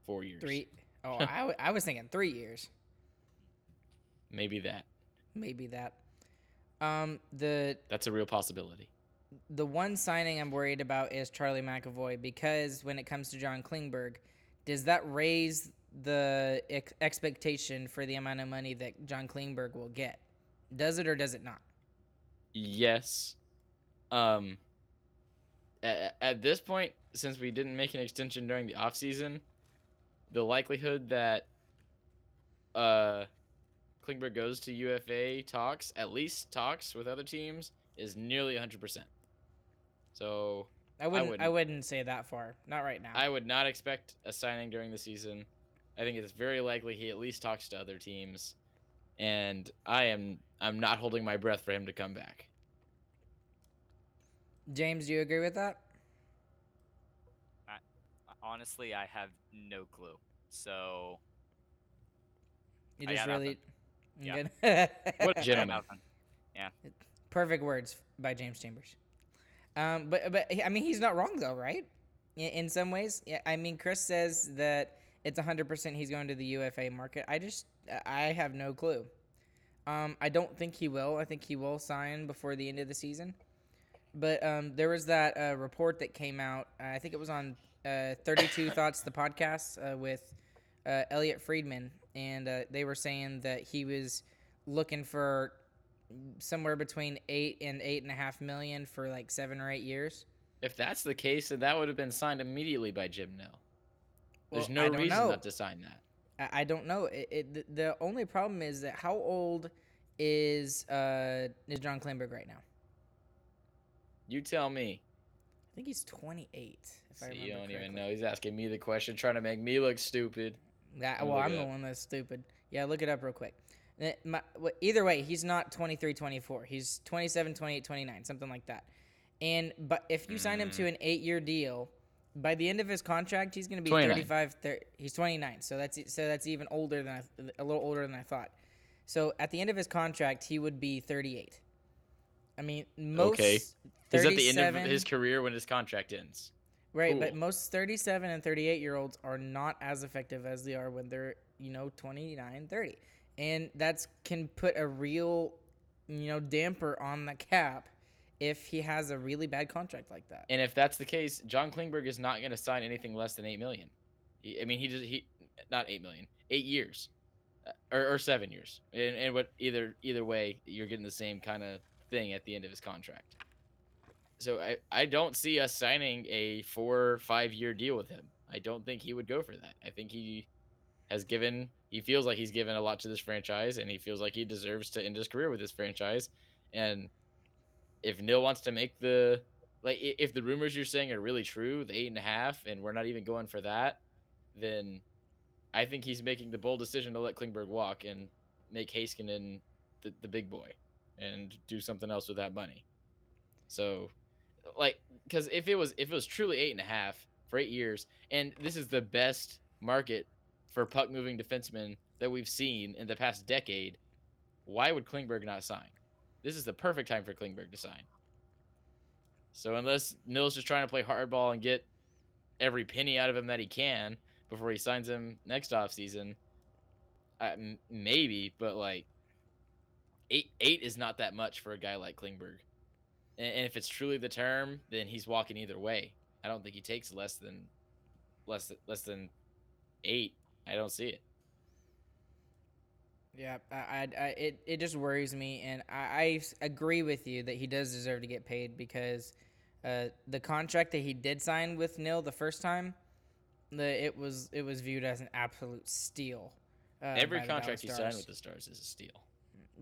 E: four years.
D: Three. Oh, (laughs) I, w- I was thinking three years,
E: Maybe that.
D: maybe that. Um, the
E: That's a real possibility.
D: the one signing I'm worried about is Charlie McAvoy because when it comes to John Klingberg, does that raise the ex- expectation for the amount of money that John Klingberg will get? Does it or does it not?
E: Yes. Um. At, at this point, since we didn't make an extension during the off season, the likelihood that uh Klingberg goes to UFA talks, at least talks with other teams, is nearly 100%. So
D: I wouldn't. I,
E: wouldn't.
D: wouldn't say that far. Not right now.
E: I would not expect a signing during the season. I think it's very likely he at least talks to other teams, and I am I'm not holding my breath for him to come back.
D: James, do you agree with that?
F: Honestly, I have no clue. So
D: You just
F: got nothing.
D: really.
F: Yeah. (laughs)
E: What a gentleman.
F: nothing.
D: Perfect words by James Chambers. Um, but but I mean he's not wrong though, right? In, in some ways, yeah. I mean Chris says that it's hundred percent he's going to the UFA market. I just I have no clue. Um, I don't think he will. I think he will sign before the end of the season. But um, there was that uh, report that came out. Uh, I think it was on uh, 32 (coughs) Thoughts, the podcast uh, with uh, Elliotte Friedman, and uh, they were saying that he was looking for somewhere between eight and eight and a half million for like seven or eight years.
E: If that's the case, then that would have been signed immediately by Jim Nill. There's
D: Well,
E: no reason
D: know.
E: not to sign that.
D: I, I don't know. It, it, the, only problem is that how old is uh is John Klingberg right now?
E: You tell me.
D: I think he's 28. If I remember
E: you don't even know. He's asking me the question, trying to make me look stupid.
D: That, well,
E: look
D: I'm the one that's stupid. Yeah, look it up real quick. My- wh- either way, he's not 23, 24. He's 27, 28, 29, something like that. And but if you sign him
E: Mm.
D: to an eight-year deal, by the end of his contract, he's going to be
E: 29.
D: 35. 30, he's 29, so that's so that's even older than I, a little older than I thought. So at the end of his contract, he would be 38. I mean, most
E: Okay. He's at the end of his career when his contract ends.
D: Right, but most 37 and 38 year olds are not as effective as they are when they're, you know, 29, 30. And that's can put a real, you know, damper on the cap if he has a really bad contract like that.
E: And if that's the case, John Klingberg is not going to sign anything less than eight million. He- I mean, he just he not eight million, eight years, uh, or, or seven years. And, and what either either way, you're getting the same kind of thing at the end of his contract. So I I don't see us signing a four five year deal with him. I don't think he would go for that. I think he has given he feels like he's given a lot to this franchise and he feels like he deserves to end his career with this franchise. And if Nill wants to make the like if the rumors you're saying are really true, the eight and a half, and we're not even going for that, then I think he's making the bold decision to let Klingberg walk and make Heiskanen the, the big boy and do something else with that money. So, like, because if it was if it was truly eight and a half for eight years, and this is the best market for puck moving defensemen that we've seen in the past decade, why would Klingberg not sign? This is the perfect time for Klingberg to sign. So unless Nill's just trying to play hardball and get every penny out of him that he can before he signs him next offseason, uh, m- maybe, but like eight eight is not that much for a guy like Klingberg. And, and if it's truly the term, then he's walking either way. I don't think he takes less than less less than eight. I don't see it.
D: Yeah, I, I, I it, it just worries me, and I agree with you that he does deserve to get paid because uh, the contract that he did sign with Nill the first time, the it was it was viewed as an absolute steal. Uh,
E: Every contract he signed with the Stars is a steal.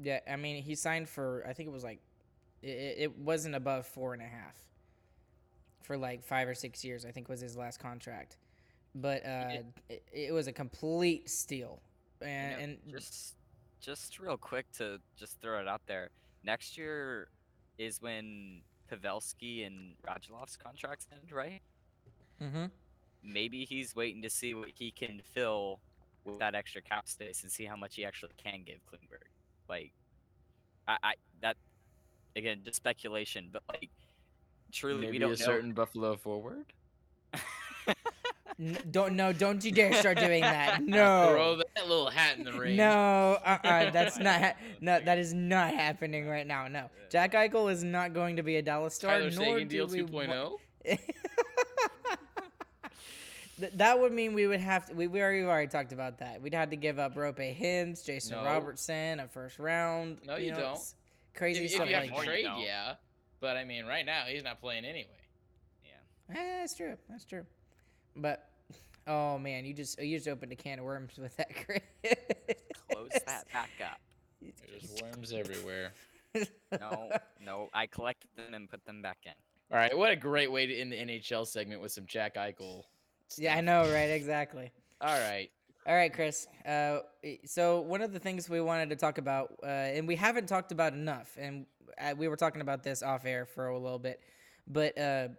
D: Yeah, I mean he signed for I think it was like it, it wasn't above four and a half for like five or six years. I think was his last contract, but uh, it, it was a complete steal.
F: You know,
D: and
F: just just real quick to just throw it out there. Next year is when Pavelski and Radulov's contracts end, right?
D: Mhm.
F: Maybe he's waiting to see what he can fill with that extra cap space and see how much he actually can give Klingberg. Like, I, I that again just speculation, but like truly
E: Maybe
F: we don't
E: a
F: know.
E: certain Buffalo forward.
D: Don't no, don't you dare start doing that. (laughs)
E: Throw
D: No,
E: that little hat in the ring.
D: no, uh, uh (laughs) that's not ha- no, that is not happening right now. No, Jack Eichel is not going to be a Dallas Star.
E: Tyler
D: nor
E: Seguin deal oh?
D: do we wa- (laughs) that would mean we would have to. We, we already already talked about that. We'd have to give up Roope Hintz, Jason
E: No.
D: Robertson, a first round.
E: No, you
D: know,
E: don't.
D: Crazy
E: If, if
D: stuff
E: you have
D: like
E: to
F: More you
E: trade, yeah. But I mean, right now he's not playing anyway.
F: yeah.
D: Eh, that's true. That's true. But oh man, you just you just opened a can of worms with that. Chris.
F: Close that back up.
E: There's worms everywhere. (laughs)
F: No, no, I collected them and put them back in.
E: All right, what a great way to end the NHL segment with some Jack Eichel.
D: Yeah, I know, right? Exactly.
E: All right.
D: All right, Chris. Uh, so one of the things we wanted to talk about, uh, and we haven't talked about enough, and uh, we were talking about this off air for a little bit, but uh, th-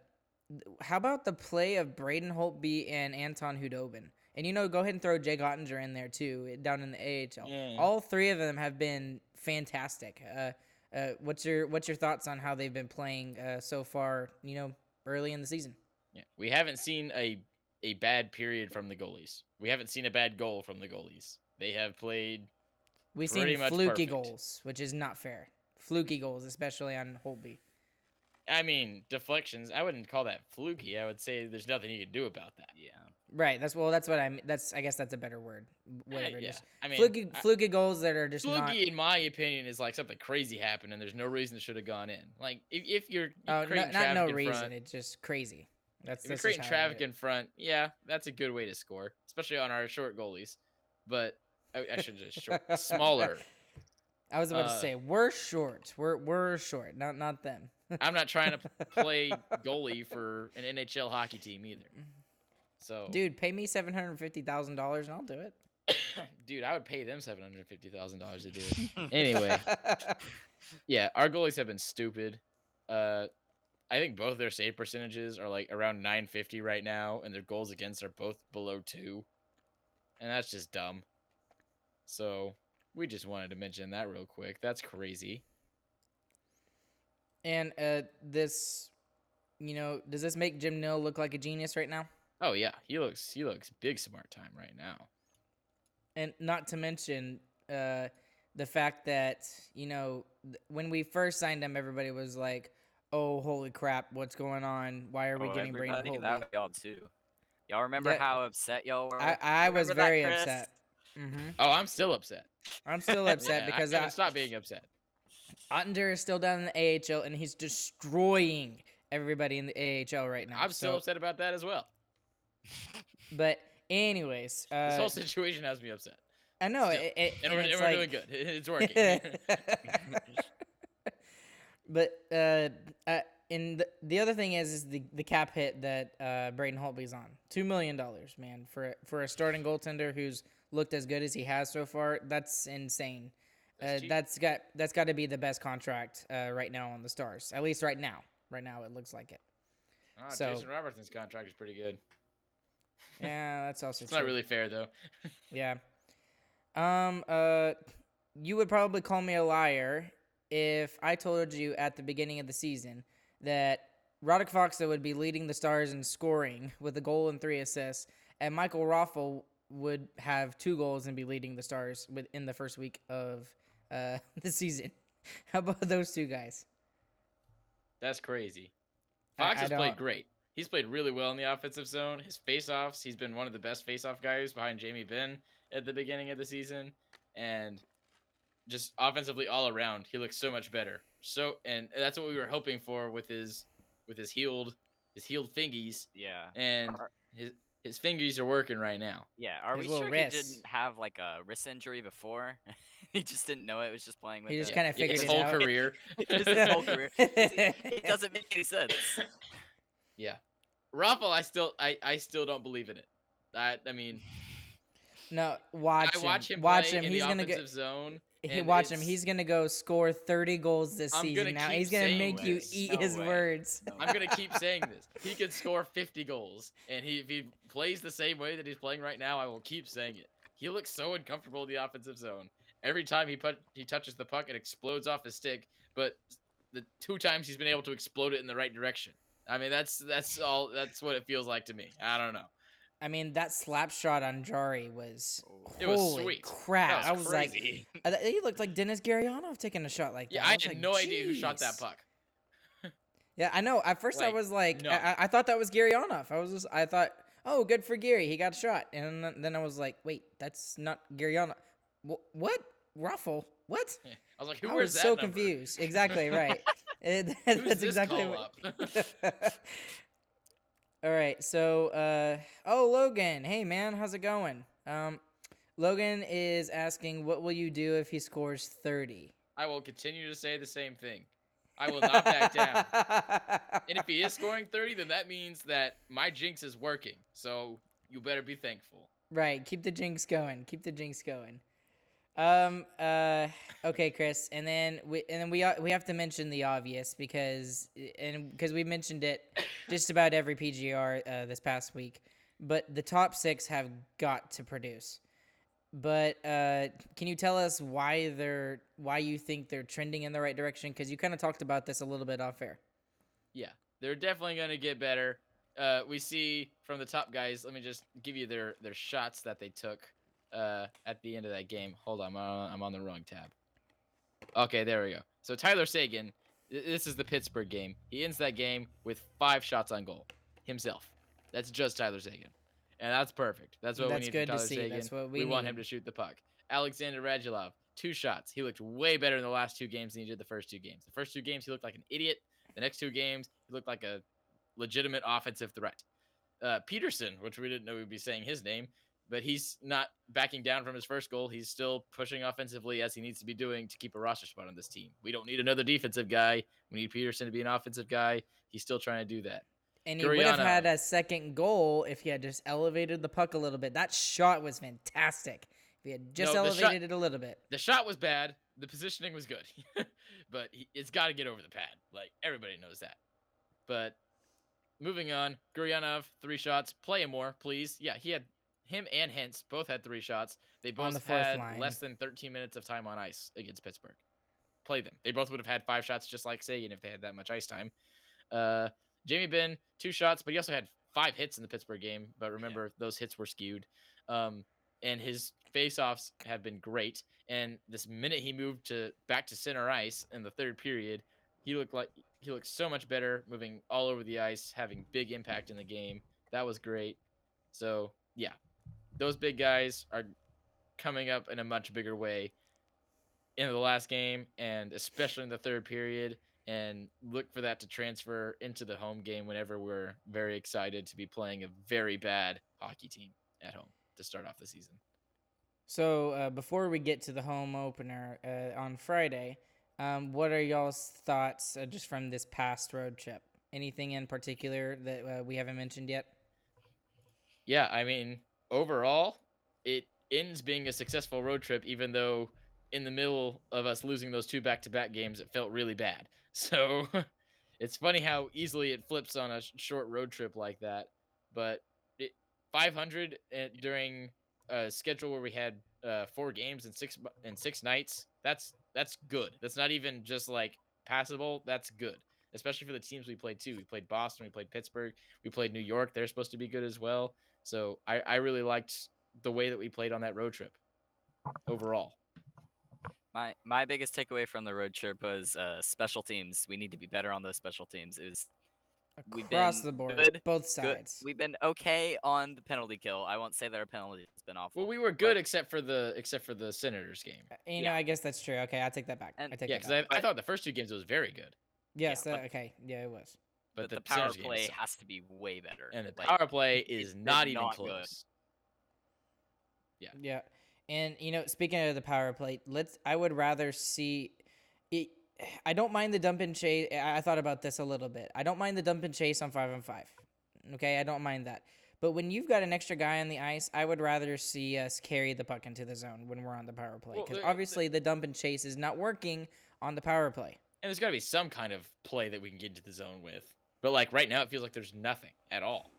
D: how about the play of Braden Holtby and Anton Khudobin? And you know, go ahead and throw Jay Oettinger in there too, down in the AHL.
E: Yeah.
D: All three of them have been fantastic. Uh, uh, what's your what's your thoughts on how they've been playing uh, so far? You know, early in the season.
E: Yeah, we haven't seen a a bad period from the goalies. We haven't seen a bad goal from the goalies. They have played.
D: We've
E: Pretty
D: seen
E: much
D: fluky
E: perfect.
D: goals, which is not fair. Fluky goals, especially on Holtby.
E: I mean, deflections. I wouldn't call that fluky. I would say there's nothing you can do about that.
F: Yeah.
D: Right. That's well. That's what I. am That's. I guess that's a better word.
E: Yeah,
D: Whatever.
E: yeah.
D: Just
E: I mean,
D: fluky,
E: I-
D: fluky goals that are just not.
E: Fluky, in my opinion, is like something crazy happened and there's no reason it should have gone in. Like if, if you're, you're
D: Oh, no,
E: creating
D: not no
E: in
D: reason.
E: front,
D: It's just crazy. That's
E: if you're
D: that's
E: creating traffic in front, yeah, that's a good way to score, especially on our short goalies. But I, I should just short, smaller. (laughs)
D: I was about to
E: uh,
D: say we're short. We're we're short. Not not them.
E: I'm not trying to play goalie for an NHL hockey team either. So,
D: Dude, pay me seven hundred fifty thousand dollars and I'll do it. (coughs)
E: dude, I would pay them seven hundred fifty thousand dollars to do it. Anyway, (laughs) yeah, our goalies have been stupid. Uh, I think both their save percentages are like around 950 right now, and their goals against are both below two, and that's just dumb. So, We just wanted to mention that real quick. That's crazy.
D: And uh, this, you know, does this make Jim Nill look like a genius right now?
E: Oh yeah, he looks he looks big smart time right now.
D: And not to mention uh, the fact that you know th- when we first signed him, everybody was like, "Oh, holy crap, what's going on? Why are we
F: Oh,
D: getting Braden
F: everybody,
D: Holtby?"
F: that y'all too. Y'all remember
D: Yeah.
F: how upset y'all were?
D: I, I was
F: Remember that,
D: very
F: Chris?
D: upset. hmm
E: Oh, I'm still upset.
D: I'm still upset (laughs)
E: Yeah,
D: because
E: I
D: I,
E: stop being upset.
D: Oettinger is still down in the AHL and he's destroying everybody in the AHL right now.
E: I'm still
D: So-
E: upset about that as well. (laughs)
D: But anyways, uh, (laughs)
E: This whole situation has me upset.
D: I know it, it,
E: And,
D: and
E: we're,
D: it's
E: and we're
D: like,
E: doing good. It's working. (laughs)
D: but uh, uh, and the, the other thing is, is the, the cap hit that uh, Braden Holtby's on two million dollars, man, for for a starting goaltender who's looked as good as he has so far. That's insane.
E: That's
D: uh, that's got that's got to be the best contract uh, right now on the Stars. At least right now. Right now, it looks like it.
E: Ah,
D: So-
E: Jason Robertson's contract is pretty good.
D: Yeah, that's (laughs) also
E: It's
D: true.
E: not really fair though. (laughs)
D: Yeah. Um. Uh. You would probably call me a liar if I told you at the beginning of the season that Radek Faksa would be leading the Stars in scoring with a goal and three assists, and Michael Raffl would have two goals and be leading the Stars within the first week of uh (laughs) the season. (laughs) How about those two guys?
E: That's crazy. Fox
D: I
E: has
D: don't-
E: played great. He's played really well in the offensive zone. His face-offs, he's been one of the best face-off guys behind Jamie Benn at the beginning of the season, and just offensively all around, he looks so much better. So, and that's what we were hoping for with his with his healed his healed fingies,
F: yeah.
E: and his his fingies are working right now.
F: Yeah, are
D: His
F: we
D: little
F: sure he didn't have like a wrist injury before? (laughs) he just didn't know it. Was just playing with
D: He just
F: it.
D: kinda
E: Yeah, his
D: figured it
E: whole
D: out.
E: career. (laughs)
F: Just his whole career. It (laughs) doesn't make any sense.
E: Yeah, Raffl, I still I I still don't believe in it. I I mean,
D: No, watch
E: I
D: him.
E: watch him
D: watch
E: play
D: him.
E: in
D: He's
E: the
D: gonna
E: offensive
D: get.
E: zone.
D: He, watch him. He's gonna go score 30 goals this
E: I'm
D: season. Now he's gonna
E: saying
D: make you eat
F: No
D: his
F: way.
D: words.
F: No
E: I'm gonna keep saying this. He could (laughs) score 50 goals, and he if he plays the same way that he's playing right now, I will keep saying it. He looks so uncomfortable in the offensive zone. Every time he put he touches the puck, it explodes off his stick. But the two times he's been able to explode it in the right direction. I mean, that's that's all. That's what it feels like to me. I don't know.
D: I mean, that slap shot on Jarry was
E: It was
D: holy
E: sweet.
D: crap.
E: That
D: I was like,
E: crazy.
D: I th- he looked like Denis Gurianov taking a shot like that.
E: yeah, I
D: was
E: had
D: like,
E: no idea who shot that puck. (laughs)
D: Yeah, I know. At first, I was like,
E: no.
D: I, I- I thought that was Gurianov. I was just, I thought, oh, good for Gary. He got a shot. And then, then I was like, wait, that's not Garyanov. Wh- what? Ruffle? What? (laughs)
E: I was like, who
D: I was
E: that
D: so
E: number?
D: confused. (laughs) Exactly right. (laughs) It- that's exactly what. All right. So, uh, oh, Logan. Hey, man, how's it going? Um, Logan is asking, what will you do if he scores thirty?
E: I will continue to say the same thing. I will not back down. And if he is scoring 30, then that means that my jinx is working. So you better be thankful.
D: Right. Keep the jinx going. Keep the jinx going. Um. Uh. Okay, Chris. And then we and then we uh, we have to mention the obvious because and because we mentioned it just about every PGR uh, this past week. But the top six have got to produce. But uh, can you tell us why they're why you think they're trending in the right direction? Because you kind of talked about this a little bit off air.
E: Yeah, they're definitely going to get better. Uh, we see from the top guys. Let me just give you their their shots that they took uh, at the end of that game. Hold on, I'm on, I'm on the wrong tab. Okay, there we go. So Tyler Seguin, this is the Pittsburgh game. He ends that game with five shots on goal himself. That's just Tyler Seguin, and that's perfect. That's what
D: That's
E: we need
D: good to see.
E: Seguin.
D: That's what we
E: want
D: need.
E: him to shoot the puck. Alexander Radulov, two shots. He looked way better in the last two games than he did the first two games. The first two games, he looked like an idiot. The next two games, he looked like a legitimate offensive threat. Uh, Peterson, which we didn't know we'd be saying his name, but he's not backing down from his first goal. He's still pushing offensively as he needs to be doing to keep a roster spot on this team. We don't need another defensive guy. We need Peterson to be an offensive guy. He's still trying to do that.
D: And he would have had a second goal if he had just elevated the puck a little bit. That shot was fantastic. If he had just
E: No, the shot-
D: elevated it a little bit.
E: The shot was bad. The positioning was good, (laughs) but he, it's got to get over the pad. Like everybody knows that. But moving on, Gurianov, three shots. Play him more, please. Yeah, he had him and Hintz both had three shots. They both
D: the
E: had
D: line.
E: less than 13 minutes of time on ice against Pittsburgh. Play them. They both would have had five shots just like Seguin if they had that much ice time. Uh, Jamie Benn, two shots, but he also had five hits in the Pittsburgh game. But remember, those hits were skewed. Um, and his faceoffs have been great. And this minute he moved to back to center ice in the third period, he looked like he looked so much better, moving all over the ice, having big impact in the game. That was great. So yeah, those big guys are coming up in a much bigger way in the last game, and especially in the third period. And look for that to transfer into the home game whenever we're very excited to be playing a very bad hockey team at home to start off the season.
D: So uh, before we get to the home opener uh, on Friday, um, what are y'all's thoughts uh, just from this past road trip? Anything in particular that uh, we haven't mentioned yet?
E: Yeah, I mean, overall, it ends being a successful road trip, even though in the middle of us losing those two back to back games, it felt really bad. (laughs) So it's funny how easily it flips on a short road trip like that. But it, 500 uh, during a schedule where we had uh, four games and six and six nights, that's that's good. That's not even just like passable. That's good, especially for the teams we played too. We played Boston, we played Pittsburgh, we played New York. They're supposed to be good as well. So I, I really liked the way that we played on that road trip overall.
F: My my biggest takeaway from the road trip was uh, special teams. We need to be better on those special teams. It was We've
D: Across
F: been
D: the board,
F: good,
D: both
F: good.
D: sides.
F: We've been okay on the penalty kill. I won't say that our penalty has been awful.
E: Well, we were good except for the except for the Senators game.
D: Uh, You know. I guess that's true. Okay, I take that back.
F: And-
D: I take
E: Yeah,
D: that
E: because
D: back.
E: I, I thought the first two games was very good,
D: yes,
F: yeah,
D: that-
F: but-
D: okay, yeah, it was.
E: But,
F: but the,
E: the,
F: power play has to be way better.
E: and the
F: Like,
E: power play is not even
F: not good.
E: close.
D: Yeah, Yeah. and you know, speaking of the power play, let's. I would rather see. It, I don't mind the dump and chase. I I thought about this a little bit. I don't mind the dump and chase on five on five. Okay, I don't mind that. But when you've got an extra guy on the ice, I would rather see us carry the puck into the zone when we're on the power play. Because
E: there- there-
D: obviously the dump and chase is not working on the power play.
E: And there's got to be some kind of play that we can get into the zone with. But like right now, it feels like there's nothing at all.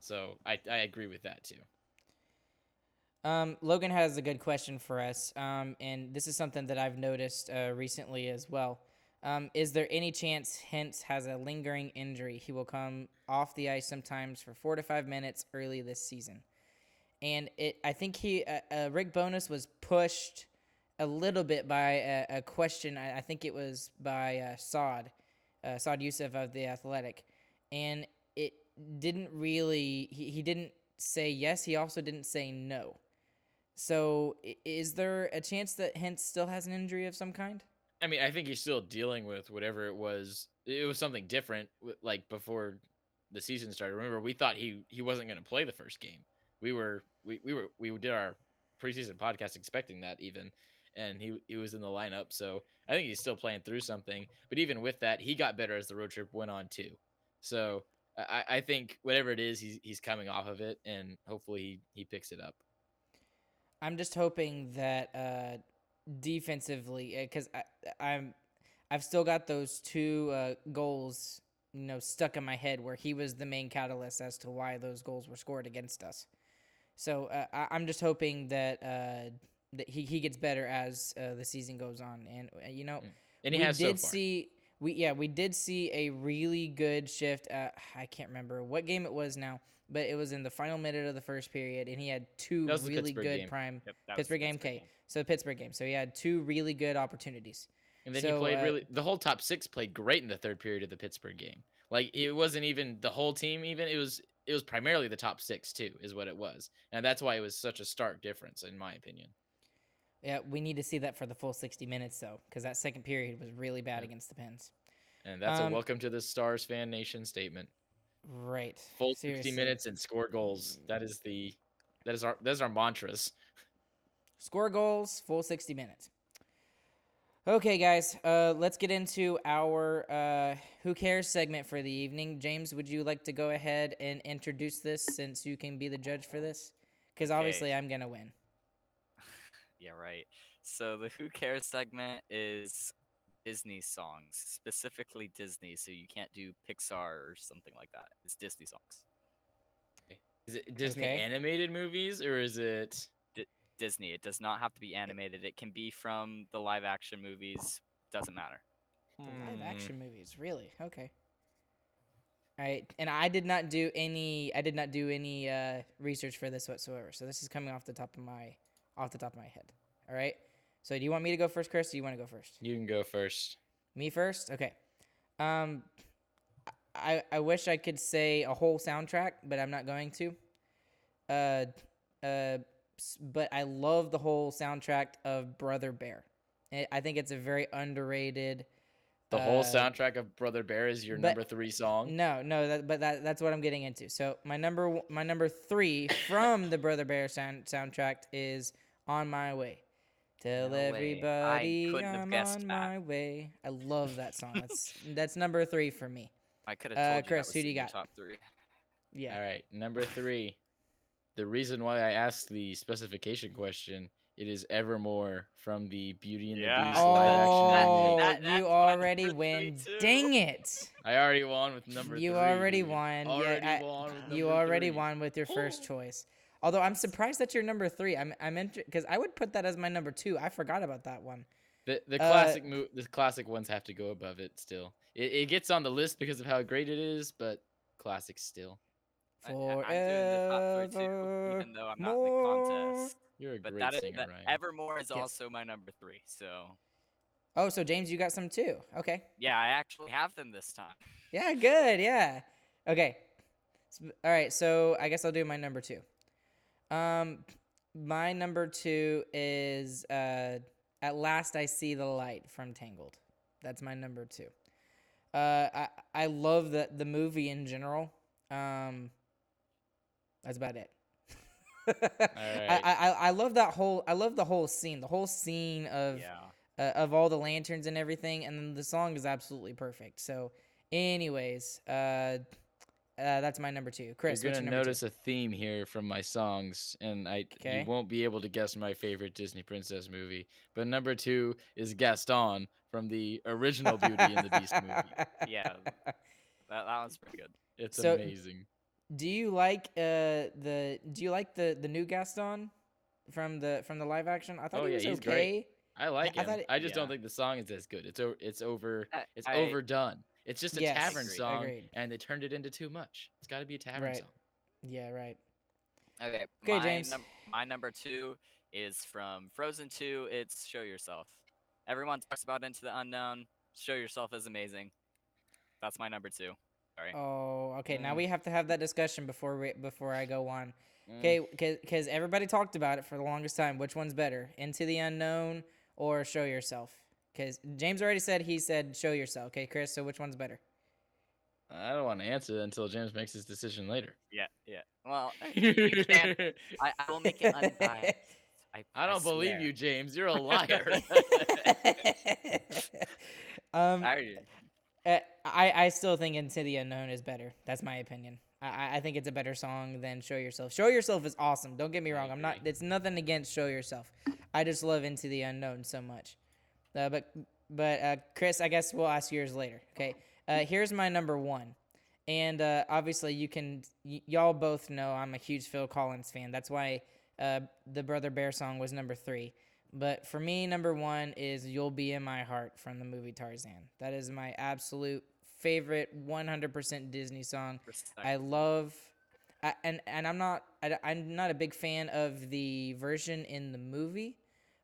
E: So I I agree with that too.
D: Um, Logan has a good question for us, um, and this is something that I've noticed uh, recently as well. Um, is there any chance Hintz has a lingering injury? He will come off the ice sometimes for four to five minutes early this season, and it. I think he uh, uh, Rick Bowness was pushed a little bit by a, a question. I, I think it was by uh, Saad, uh, Saad Yousuf of the Athletic, and it didn't really. He, he didn't say yes. He also didn't say no. So, is there a chance that Hintz still has an injury of some kind?
E: I mean, I think he's still dealing with whatever it was. It was something different, like before the season started. Remember, we thought he he wasn't going to play the first game. We were we, we were we did our preseason podcast expecting that even, and he he was in the lineup. So I think he's still playing through something. But even with that, he got better as the road trip went on too. So I, I think whatever it is, he's he's coming off of it, and hopefully he he picks it up.
D: I'm just hoping that uh, defensively, because I, I'm, I've still got those two uh, goals, you know, stuck in my head where he was the main catalyst as to why those goals were scored against us. So uh, I, I'm just hoping that uh, that he, he gets better as uh, the season goes on, and uh, you know,
E: And he
D: we
E: has
D: did
E: so
D: see we yeah we did see a really good shift. Uh, I can't remember what game it was now, but it was in the final minute of the first period, and he had two
E: That was the
D: really good
E: game.
D: prime
F: Yep,
D: Pittsburgh game.
F: Pittsburgh
D: Okay, so the Pittsburgh game. So he had two really good opportunities.
E: And then
D: So,
E: he played
D: uh,
E: really. The whole top six played great in the third period of the Pittsburgh game. Like it wasn't even the whole team. Even it was it was primarily the top six too, is what it was, and that's why it was such a stark difference, in my opinion.
D: Yeah, we need to see that for the full 60 minutes though, because that second period was really bad against the Pens.
E: And that's
D: Um,
E: a welcome to the Stars fan nation statement.
D: Right.
E: Full
D: Seriously.
E: sixty minutes and score goals. That is the that is our that is our mantras.
D: Score goals, full 60 minutes. Okay, guys, uh, let's get into our uh, Who Cares segment for the evening. James, would you like to go ahead and introduce this since you can be the judge for this? Because obviously I'm going to win.
F: Yeah, right. So the Who Cares segment is Disney songs, specifically Disney. So you can't do Pixar or something like that. It's Disney songs.
E: Is it Disney
D: Okay.
E: animated movies or is it?
F: Disney. It does not have to be animated. It can be from the live action movies. Doesn't matter.
D: The live
E: Hmm.
D: action movies, really? Okay. All right, and I did not do any. I did not do any uh, research for this whatsoever. So this is coming off the top of my, off the top of my head. All right. So do you want me to go first, Chris? Or do you want to go first?
E: You can go first.
D: Me first. Okay. Um, I I wish I could say a whole soundtrack, but I'm not going to. Uh, uh, but I love the whole soundtrack of Brother Bear. I I think it's a very underrated.
E: The whole
D: uh,
E: soundtrack of Brother Bear is your
D: but-
E: number three song.
D: No, no, that, but that, that's what I'm getting into. So my number my number three from the Brother Bear sound, soundtrack is "On My Way." Tell
F: No way. I
D: everybody
F: couldn't
D: I'm
F: guessed
D: on
F: that.
D: my way. I love that song. That's (laughs) that's number three for me.
F: I could have
D: Uh,
F: told you
D: Chris,
F: that was
D: who do you got?
F: top three.
D: Yeah.
E: All right, number three. The reason why I asked the specification question, it is Evermore from the Beauty and
F: Yeah.
E: the Beast live action
D: Oh,
E: movie.
F: That-
D: you already win.
F: too.
D: Dang it!
E: I already won with number
D: You
E: three.
D: already won.
E: Already
D: yeah, I-
E: won with
D: you already
E: three.
D: won with your first choice. Although I'm surprised that you're number three. I'm I'm because I would put that as my number two. I forgot about that one.
E: The the
D: Uh,
E: classic mo- the classic ones have to go above it still. It, it gets on the list because of how great it is, but classic still.
F: I- I- I'm doing the top three too, even though I'm not in the contest.
E: You're a
F: But
E: great
F: that, is,
E: singer,
F: that
E: Ryan.
F: Evermore is
D: Yes.
F: also my number three. So
D: Oh, so James, you got some too. Okay.
F: yeah, I actually have them this time.
D: Yeah, good. Yeah. Okay. All right. So I guess I'll do my number two. Um, my number two is uh, "At Last I See the Light" from Tangled. That's my number two. Uh, I I love the the movie in general. Um, that's about it. (laughs) I, I I I love that whole I love the whole scene. The whole scene of
F: Yeah.
D: uh, of all the lanterns and everything, and the song is absolutely perfect. So, anyways, uh, uh, that's my number two. Chris,
E: You're gonna
D: your number
E: notice a theme here from my songs, and I
D: Okay.
E: you won't be able to guess my favorite Disney princess movie. But number two is Gaston from the original Beauty and the Beast movie. (laughs)
F: Yeah. That, that one's pretty good.
E: It's
D: So-
E: amazing.
D: Do you like uh the Do you like the the new Gaston from the from the live action? I thought
E: Oh,
D: he
E: yeah,
D: was
E: he's
D: okay.
E: great. I like
D: I
E: him.
D: thought it-
E: I just don't think the song is as good. It's o- it's over
F: I-
E: it's
F: I-
E: overdone. It's just a
D: Yes,
E: tavern
F: agreed,
E: song,
D: agreed.
E: and they turned it into too much. It's got to be a tavern
D: Right.
E: song.
D: Yeah, right.
F: Okay.
D: Okay,
F: my
D: James.
F: num- my number two is from Frozen 2. It's Show Yourself. Everyone talks about Into the Unknown. Show Yourself is amazing. That's my number two. Sorry.
D: Oh, okay. Now
E: Mm.
D: we have to have that discussion before we before I go on.
E: Mm.
D: Okay, because everybody talked about it for the longest time. Which one's better, Into the Unknown or Show Yourself? Because James already said he said Show Yourself. Okay, Chris. So which one's better?
E: I don't want to answer until James makes his decision later.
F: Yeah, yeah. Well, (laughs) you can. I, I will make it unbiased. I, (laughs)
E: I don't believe you, James. You're a (laughs) liar.
D: um,
F: I,
D: Uh, I, I still think Into the Unknown is better. That's my opinion. I, I- I think it's a better song than Show Yourself. Show Yourself is awesome. Don't get me wrong. I'm not. It's nothing against Show Yourself. I just love Into the Unknown so much. Uh, but but uh, Chris, I guess we'll ask yours later. Okay. Uh, here's my number one, and uh, obviously you can y- y'all both know I'm a huge Phil Collins fan. That's why uh, the Brother Bear song was number three. But for me, number one is "You'll Be in My Heart" from the movie Tarzan. That is my absolute favorite 100% Disney song. I love, I, and and I'm not I, am not a big fan of the version in the movie,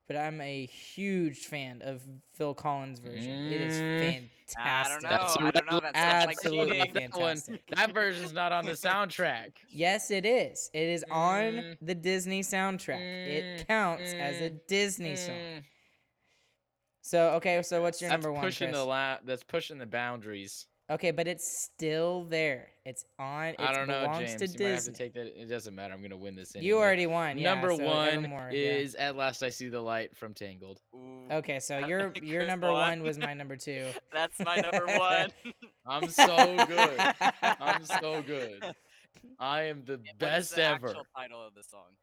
D: but I'm a huge fan of Phil Collins' version. It is
E: Mm.
D: fantastic.
F: I don't know.
E: That's
F: I don't know. That sounds like
D: Absolutely
E: that, one,
D: fantastic.
E: that version's not on the soundtrack. (laughs)
D: Yes, it is. It is on
E: Mm.
D: the Disney soundtrack. It
E: Mm,
D: counts as a
E: mm,
D: Disney song.
E: Mm,
D: So okay, so what's your
E: That's
D: number one?
E: pushing
D: Chris?
E: the la- That's pushing the boundaries.
D: Okay, but it's still there. It's on. It
E: I don't know,
D: belongs
E: James.
D: to
E: you might have to
D: Disney.
E: take that. It doesn't matter. I'm gonna win this. Anyway.
D: You already won. Yeah,
E: Number
D: so
E: one
D: Evermore, yeah.
E: is "At Last I See the Light" from Tangled.
F: Ooh,
D: Okay, so (laughs) your your number
F: won.
D: one was my number two. (laughs)
F: That's my number (laughs) one.
E: I'm so good. I'm so good. I am the
F: What is
E: best
F: the
E: ever.
F: actual title of the song?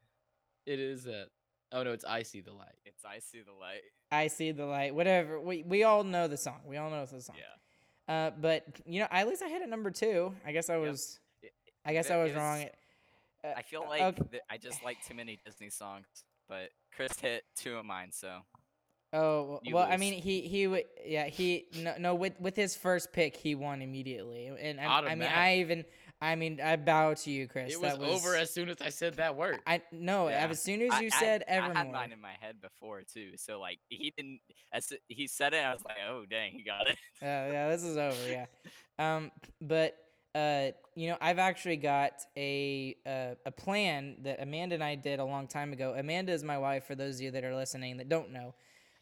E: It is that. Oh no, it's "I See the Light."
F: It's "I See the Light."
D: I see the light. Whatever. We we all know the song. We all know the song.
F: Yeah.
D: Uh, but you know, at least I hit it number two. I guess I was.
F: It-
D: I guess
F: it-
D: I was wrong. Uh,
F: I feel like
D: okay.
F: th- I just like too many Disney songs, but Chris hit two of mine, so
D: Oh
F: You
D: well, I mean, he he w- yeah he no no with with his first pick he won immediately, and I, I mean I even I mean I bow to you, Chris.
E: It was,
D: that
E: over as soon as I said that word.
D: I no
F: Yeah.
D: as soon as you
F: I-
D: said
F: I,
D: Evermore.
F: had mine in my head before too. So like he didn't, as he said it, I was like, oh dang, he got it.
D: Yeah, yeah, this is over. Yeah, (laughs) um, but uh, you know, I've actually got a uh, a plan that Amanda and I did a long time ago. Amanda is my wife. For those of you that are listening that don't know,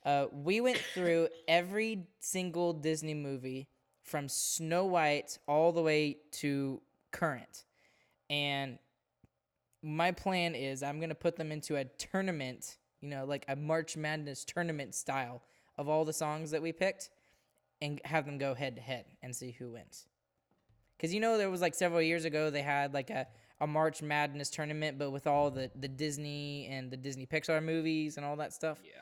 D: uh, we went (coughs) through every single Disney movie from Snow White all the way to current, and my plan is I'm gonna put them into a tournament. You know, like a March Madness tournament style of all the songs that we picked and have them go head to head and see who wins. Because you know there was like several years ago they had like a, a March Madness tournament, but with all the, the Disney and the Disney Pixar movies and all that stuff.
F: Yeah.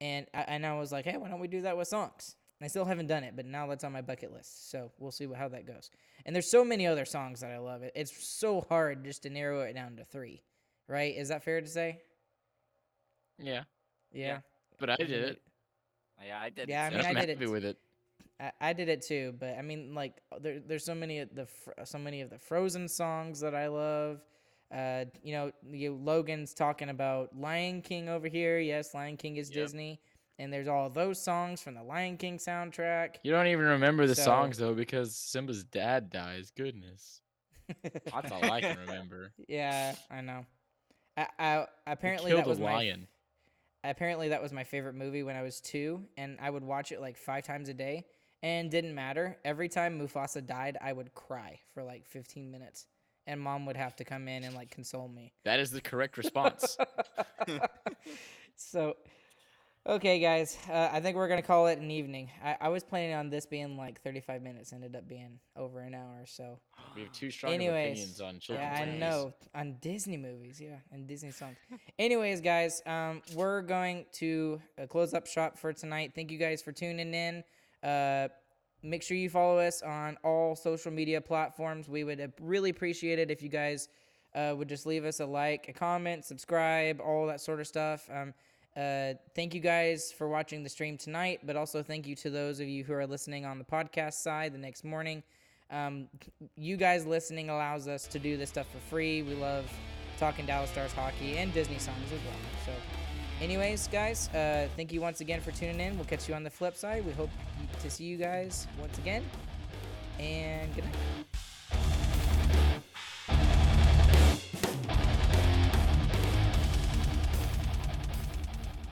D: And I, and I was like, hey, why don't we do that with songs? And I still haven't done it, but now that's on my bucket list. So we'll see how that goes. And there's so many other songs that I love. It it's so hard just to narrow it down to three, right? Is that fair to say?
E: yeah,
D: Yeah.
E: but I did it.
F: Yeah, I did.
D: Yeah, I mean,
E: I'm
D: I did
E: happy
D: it
E: with it.
D: I, I did it too, but I mean, like, there, there's so many of the fr- so many of the Frozen songs that I love. Uh, you know, you, Logan's talking about Lion King over here. Yes, Lion King is
F: Yep.
D: Disney, and there's all those songs from the Lion King soundtrack.
E: You don't even remember the
D: So-
E: songs though because Simba's dad dies. Goodness, (laughs) that's all I can remember.
D: yeah, I know. I, I apparently
E: killed
D: that was
E: a
D: my
E: lion.
D: apparently that was my favorite movie when I was two, and I would watch it like five times a day, and didn't matter. Every time Mufasa died, I would cry for like 15 minutes, and mom would have to come in and like console me.
E: That is the correct response. (laughs)
D: so, okay, guys, uh, I think we're gonna call it an evening. I, I was planning on this being like 35 minutes, ended up being over an hour. So,
E: we have two strong
D: Anyways,
E: opinions on children's
D: yeah, I know on Disney movies, yeah, and Disney songs. Anyways, guys, um, we're going to uh, close up shop for tonight. Thank you guys for tuning in. Uh, make sure you follow us on all social media platforms. We would really appreciate it if you guys uh, would just leave us a like, a comment, subscribe, all that sort of stuff. Um, uh, thank you guys for watching the stream tonight, but also thank you to those of you who are listening on the podcast side the next morning. Um, you guys listening allows us to do this stuff for free. We love talking Dallas Stars hockey and Disney songs as well. So, anyways, guys, uh, thank you once again for tuning in. We'll catch you on the flip side. We hope to see you guys once again. And good night.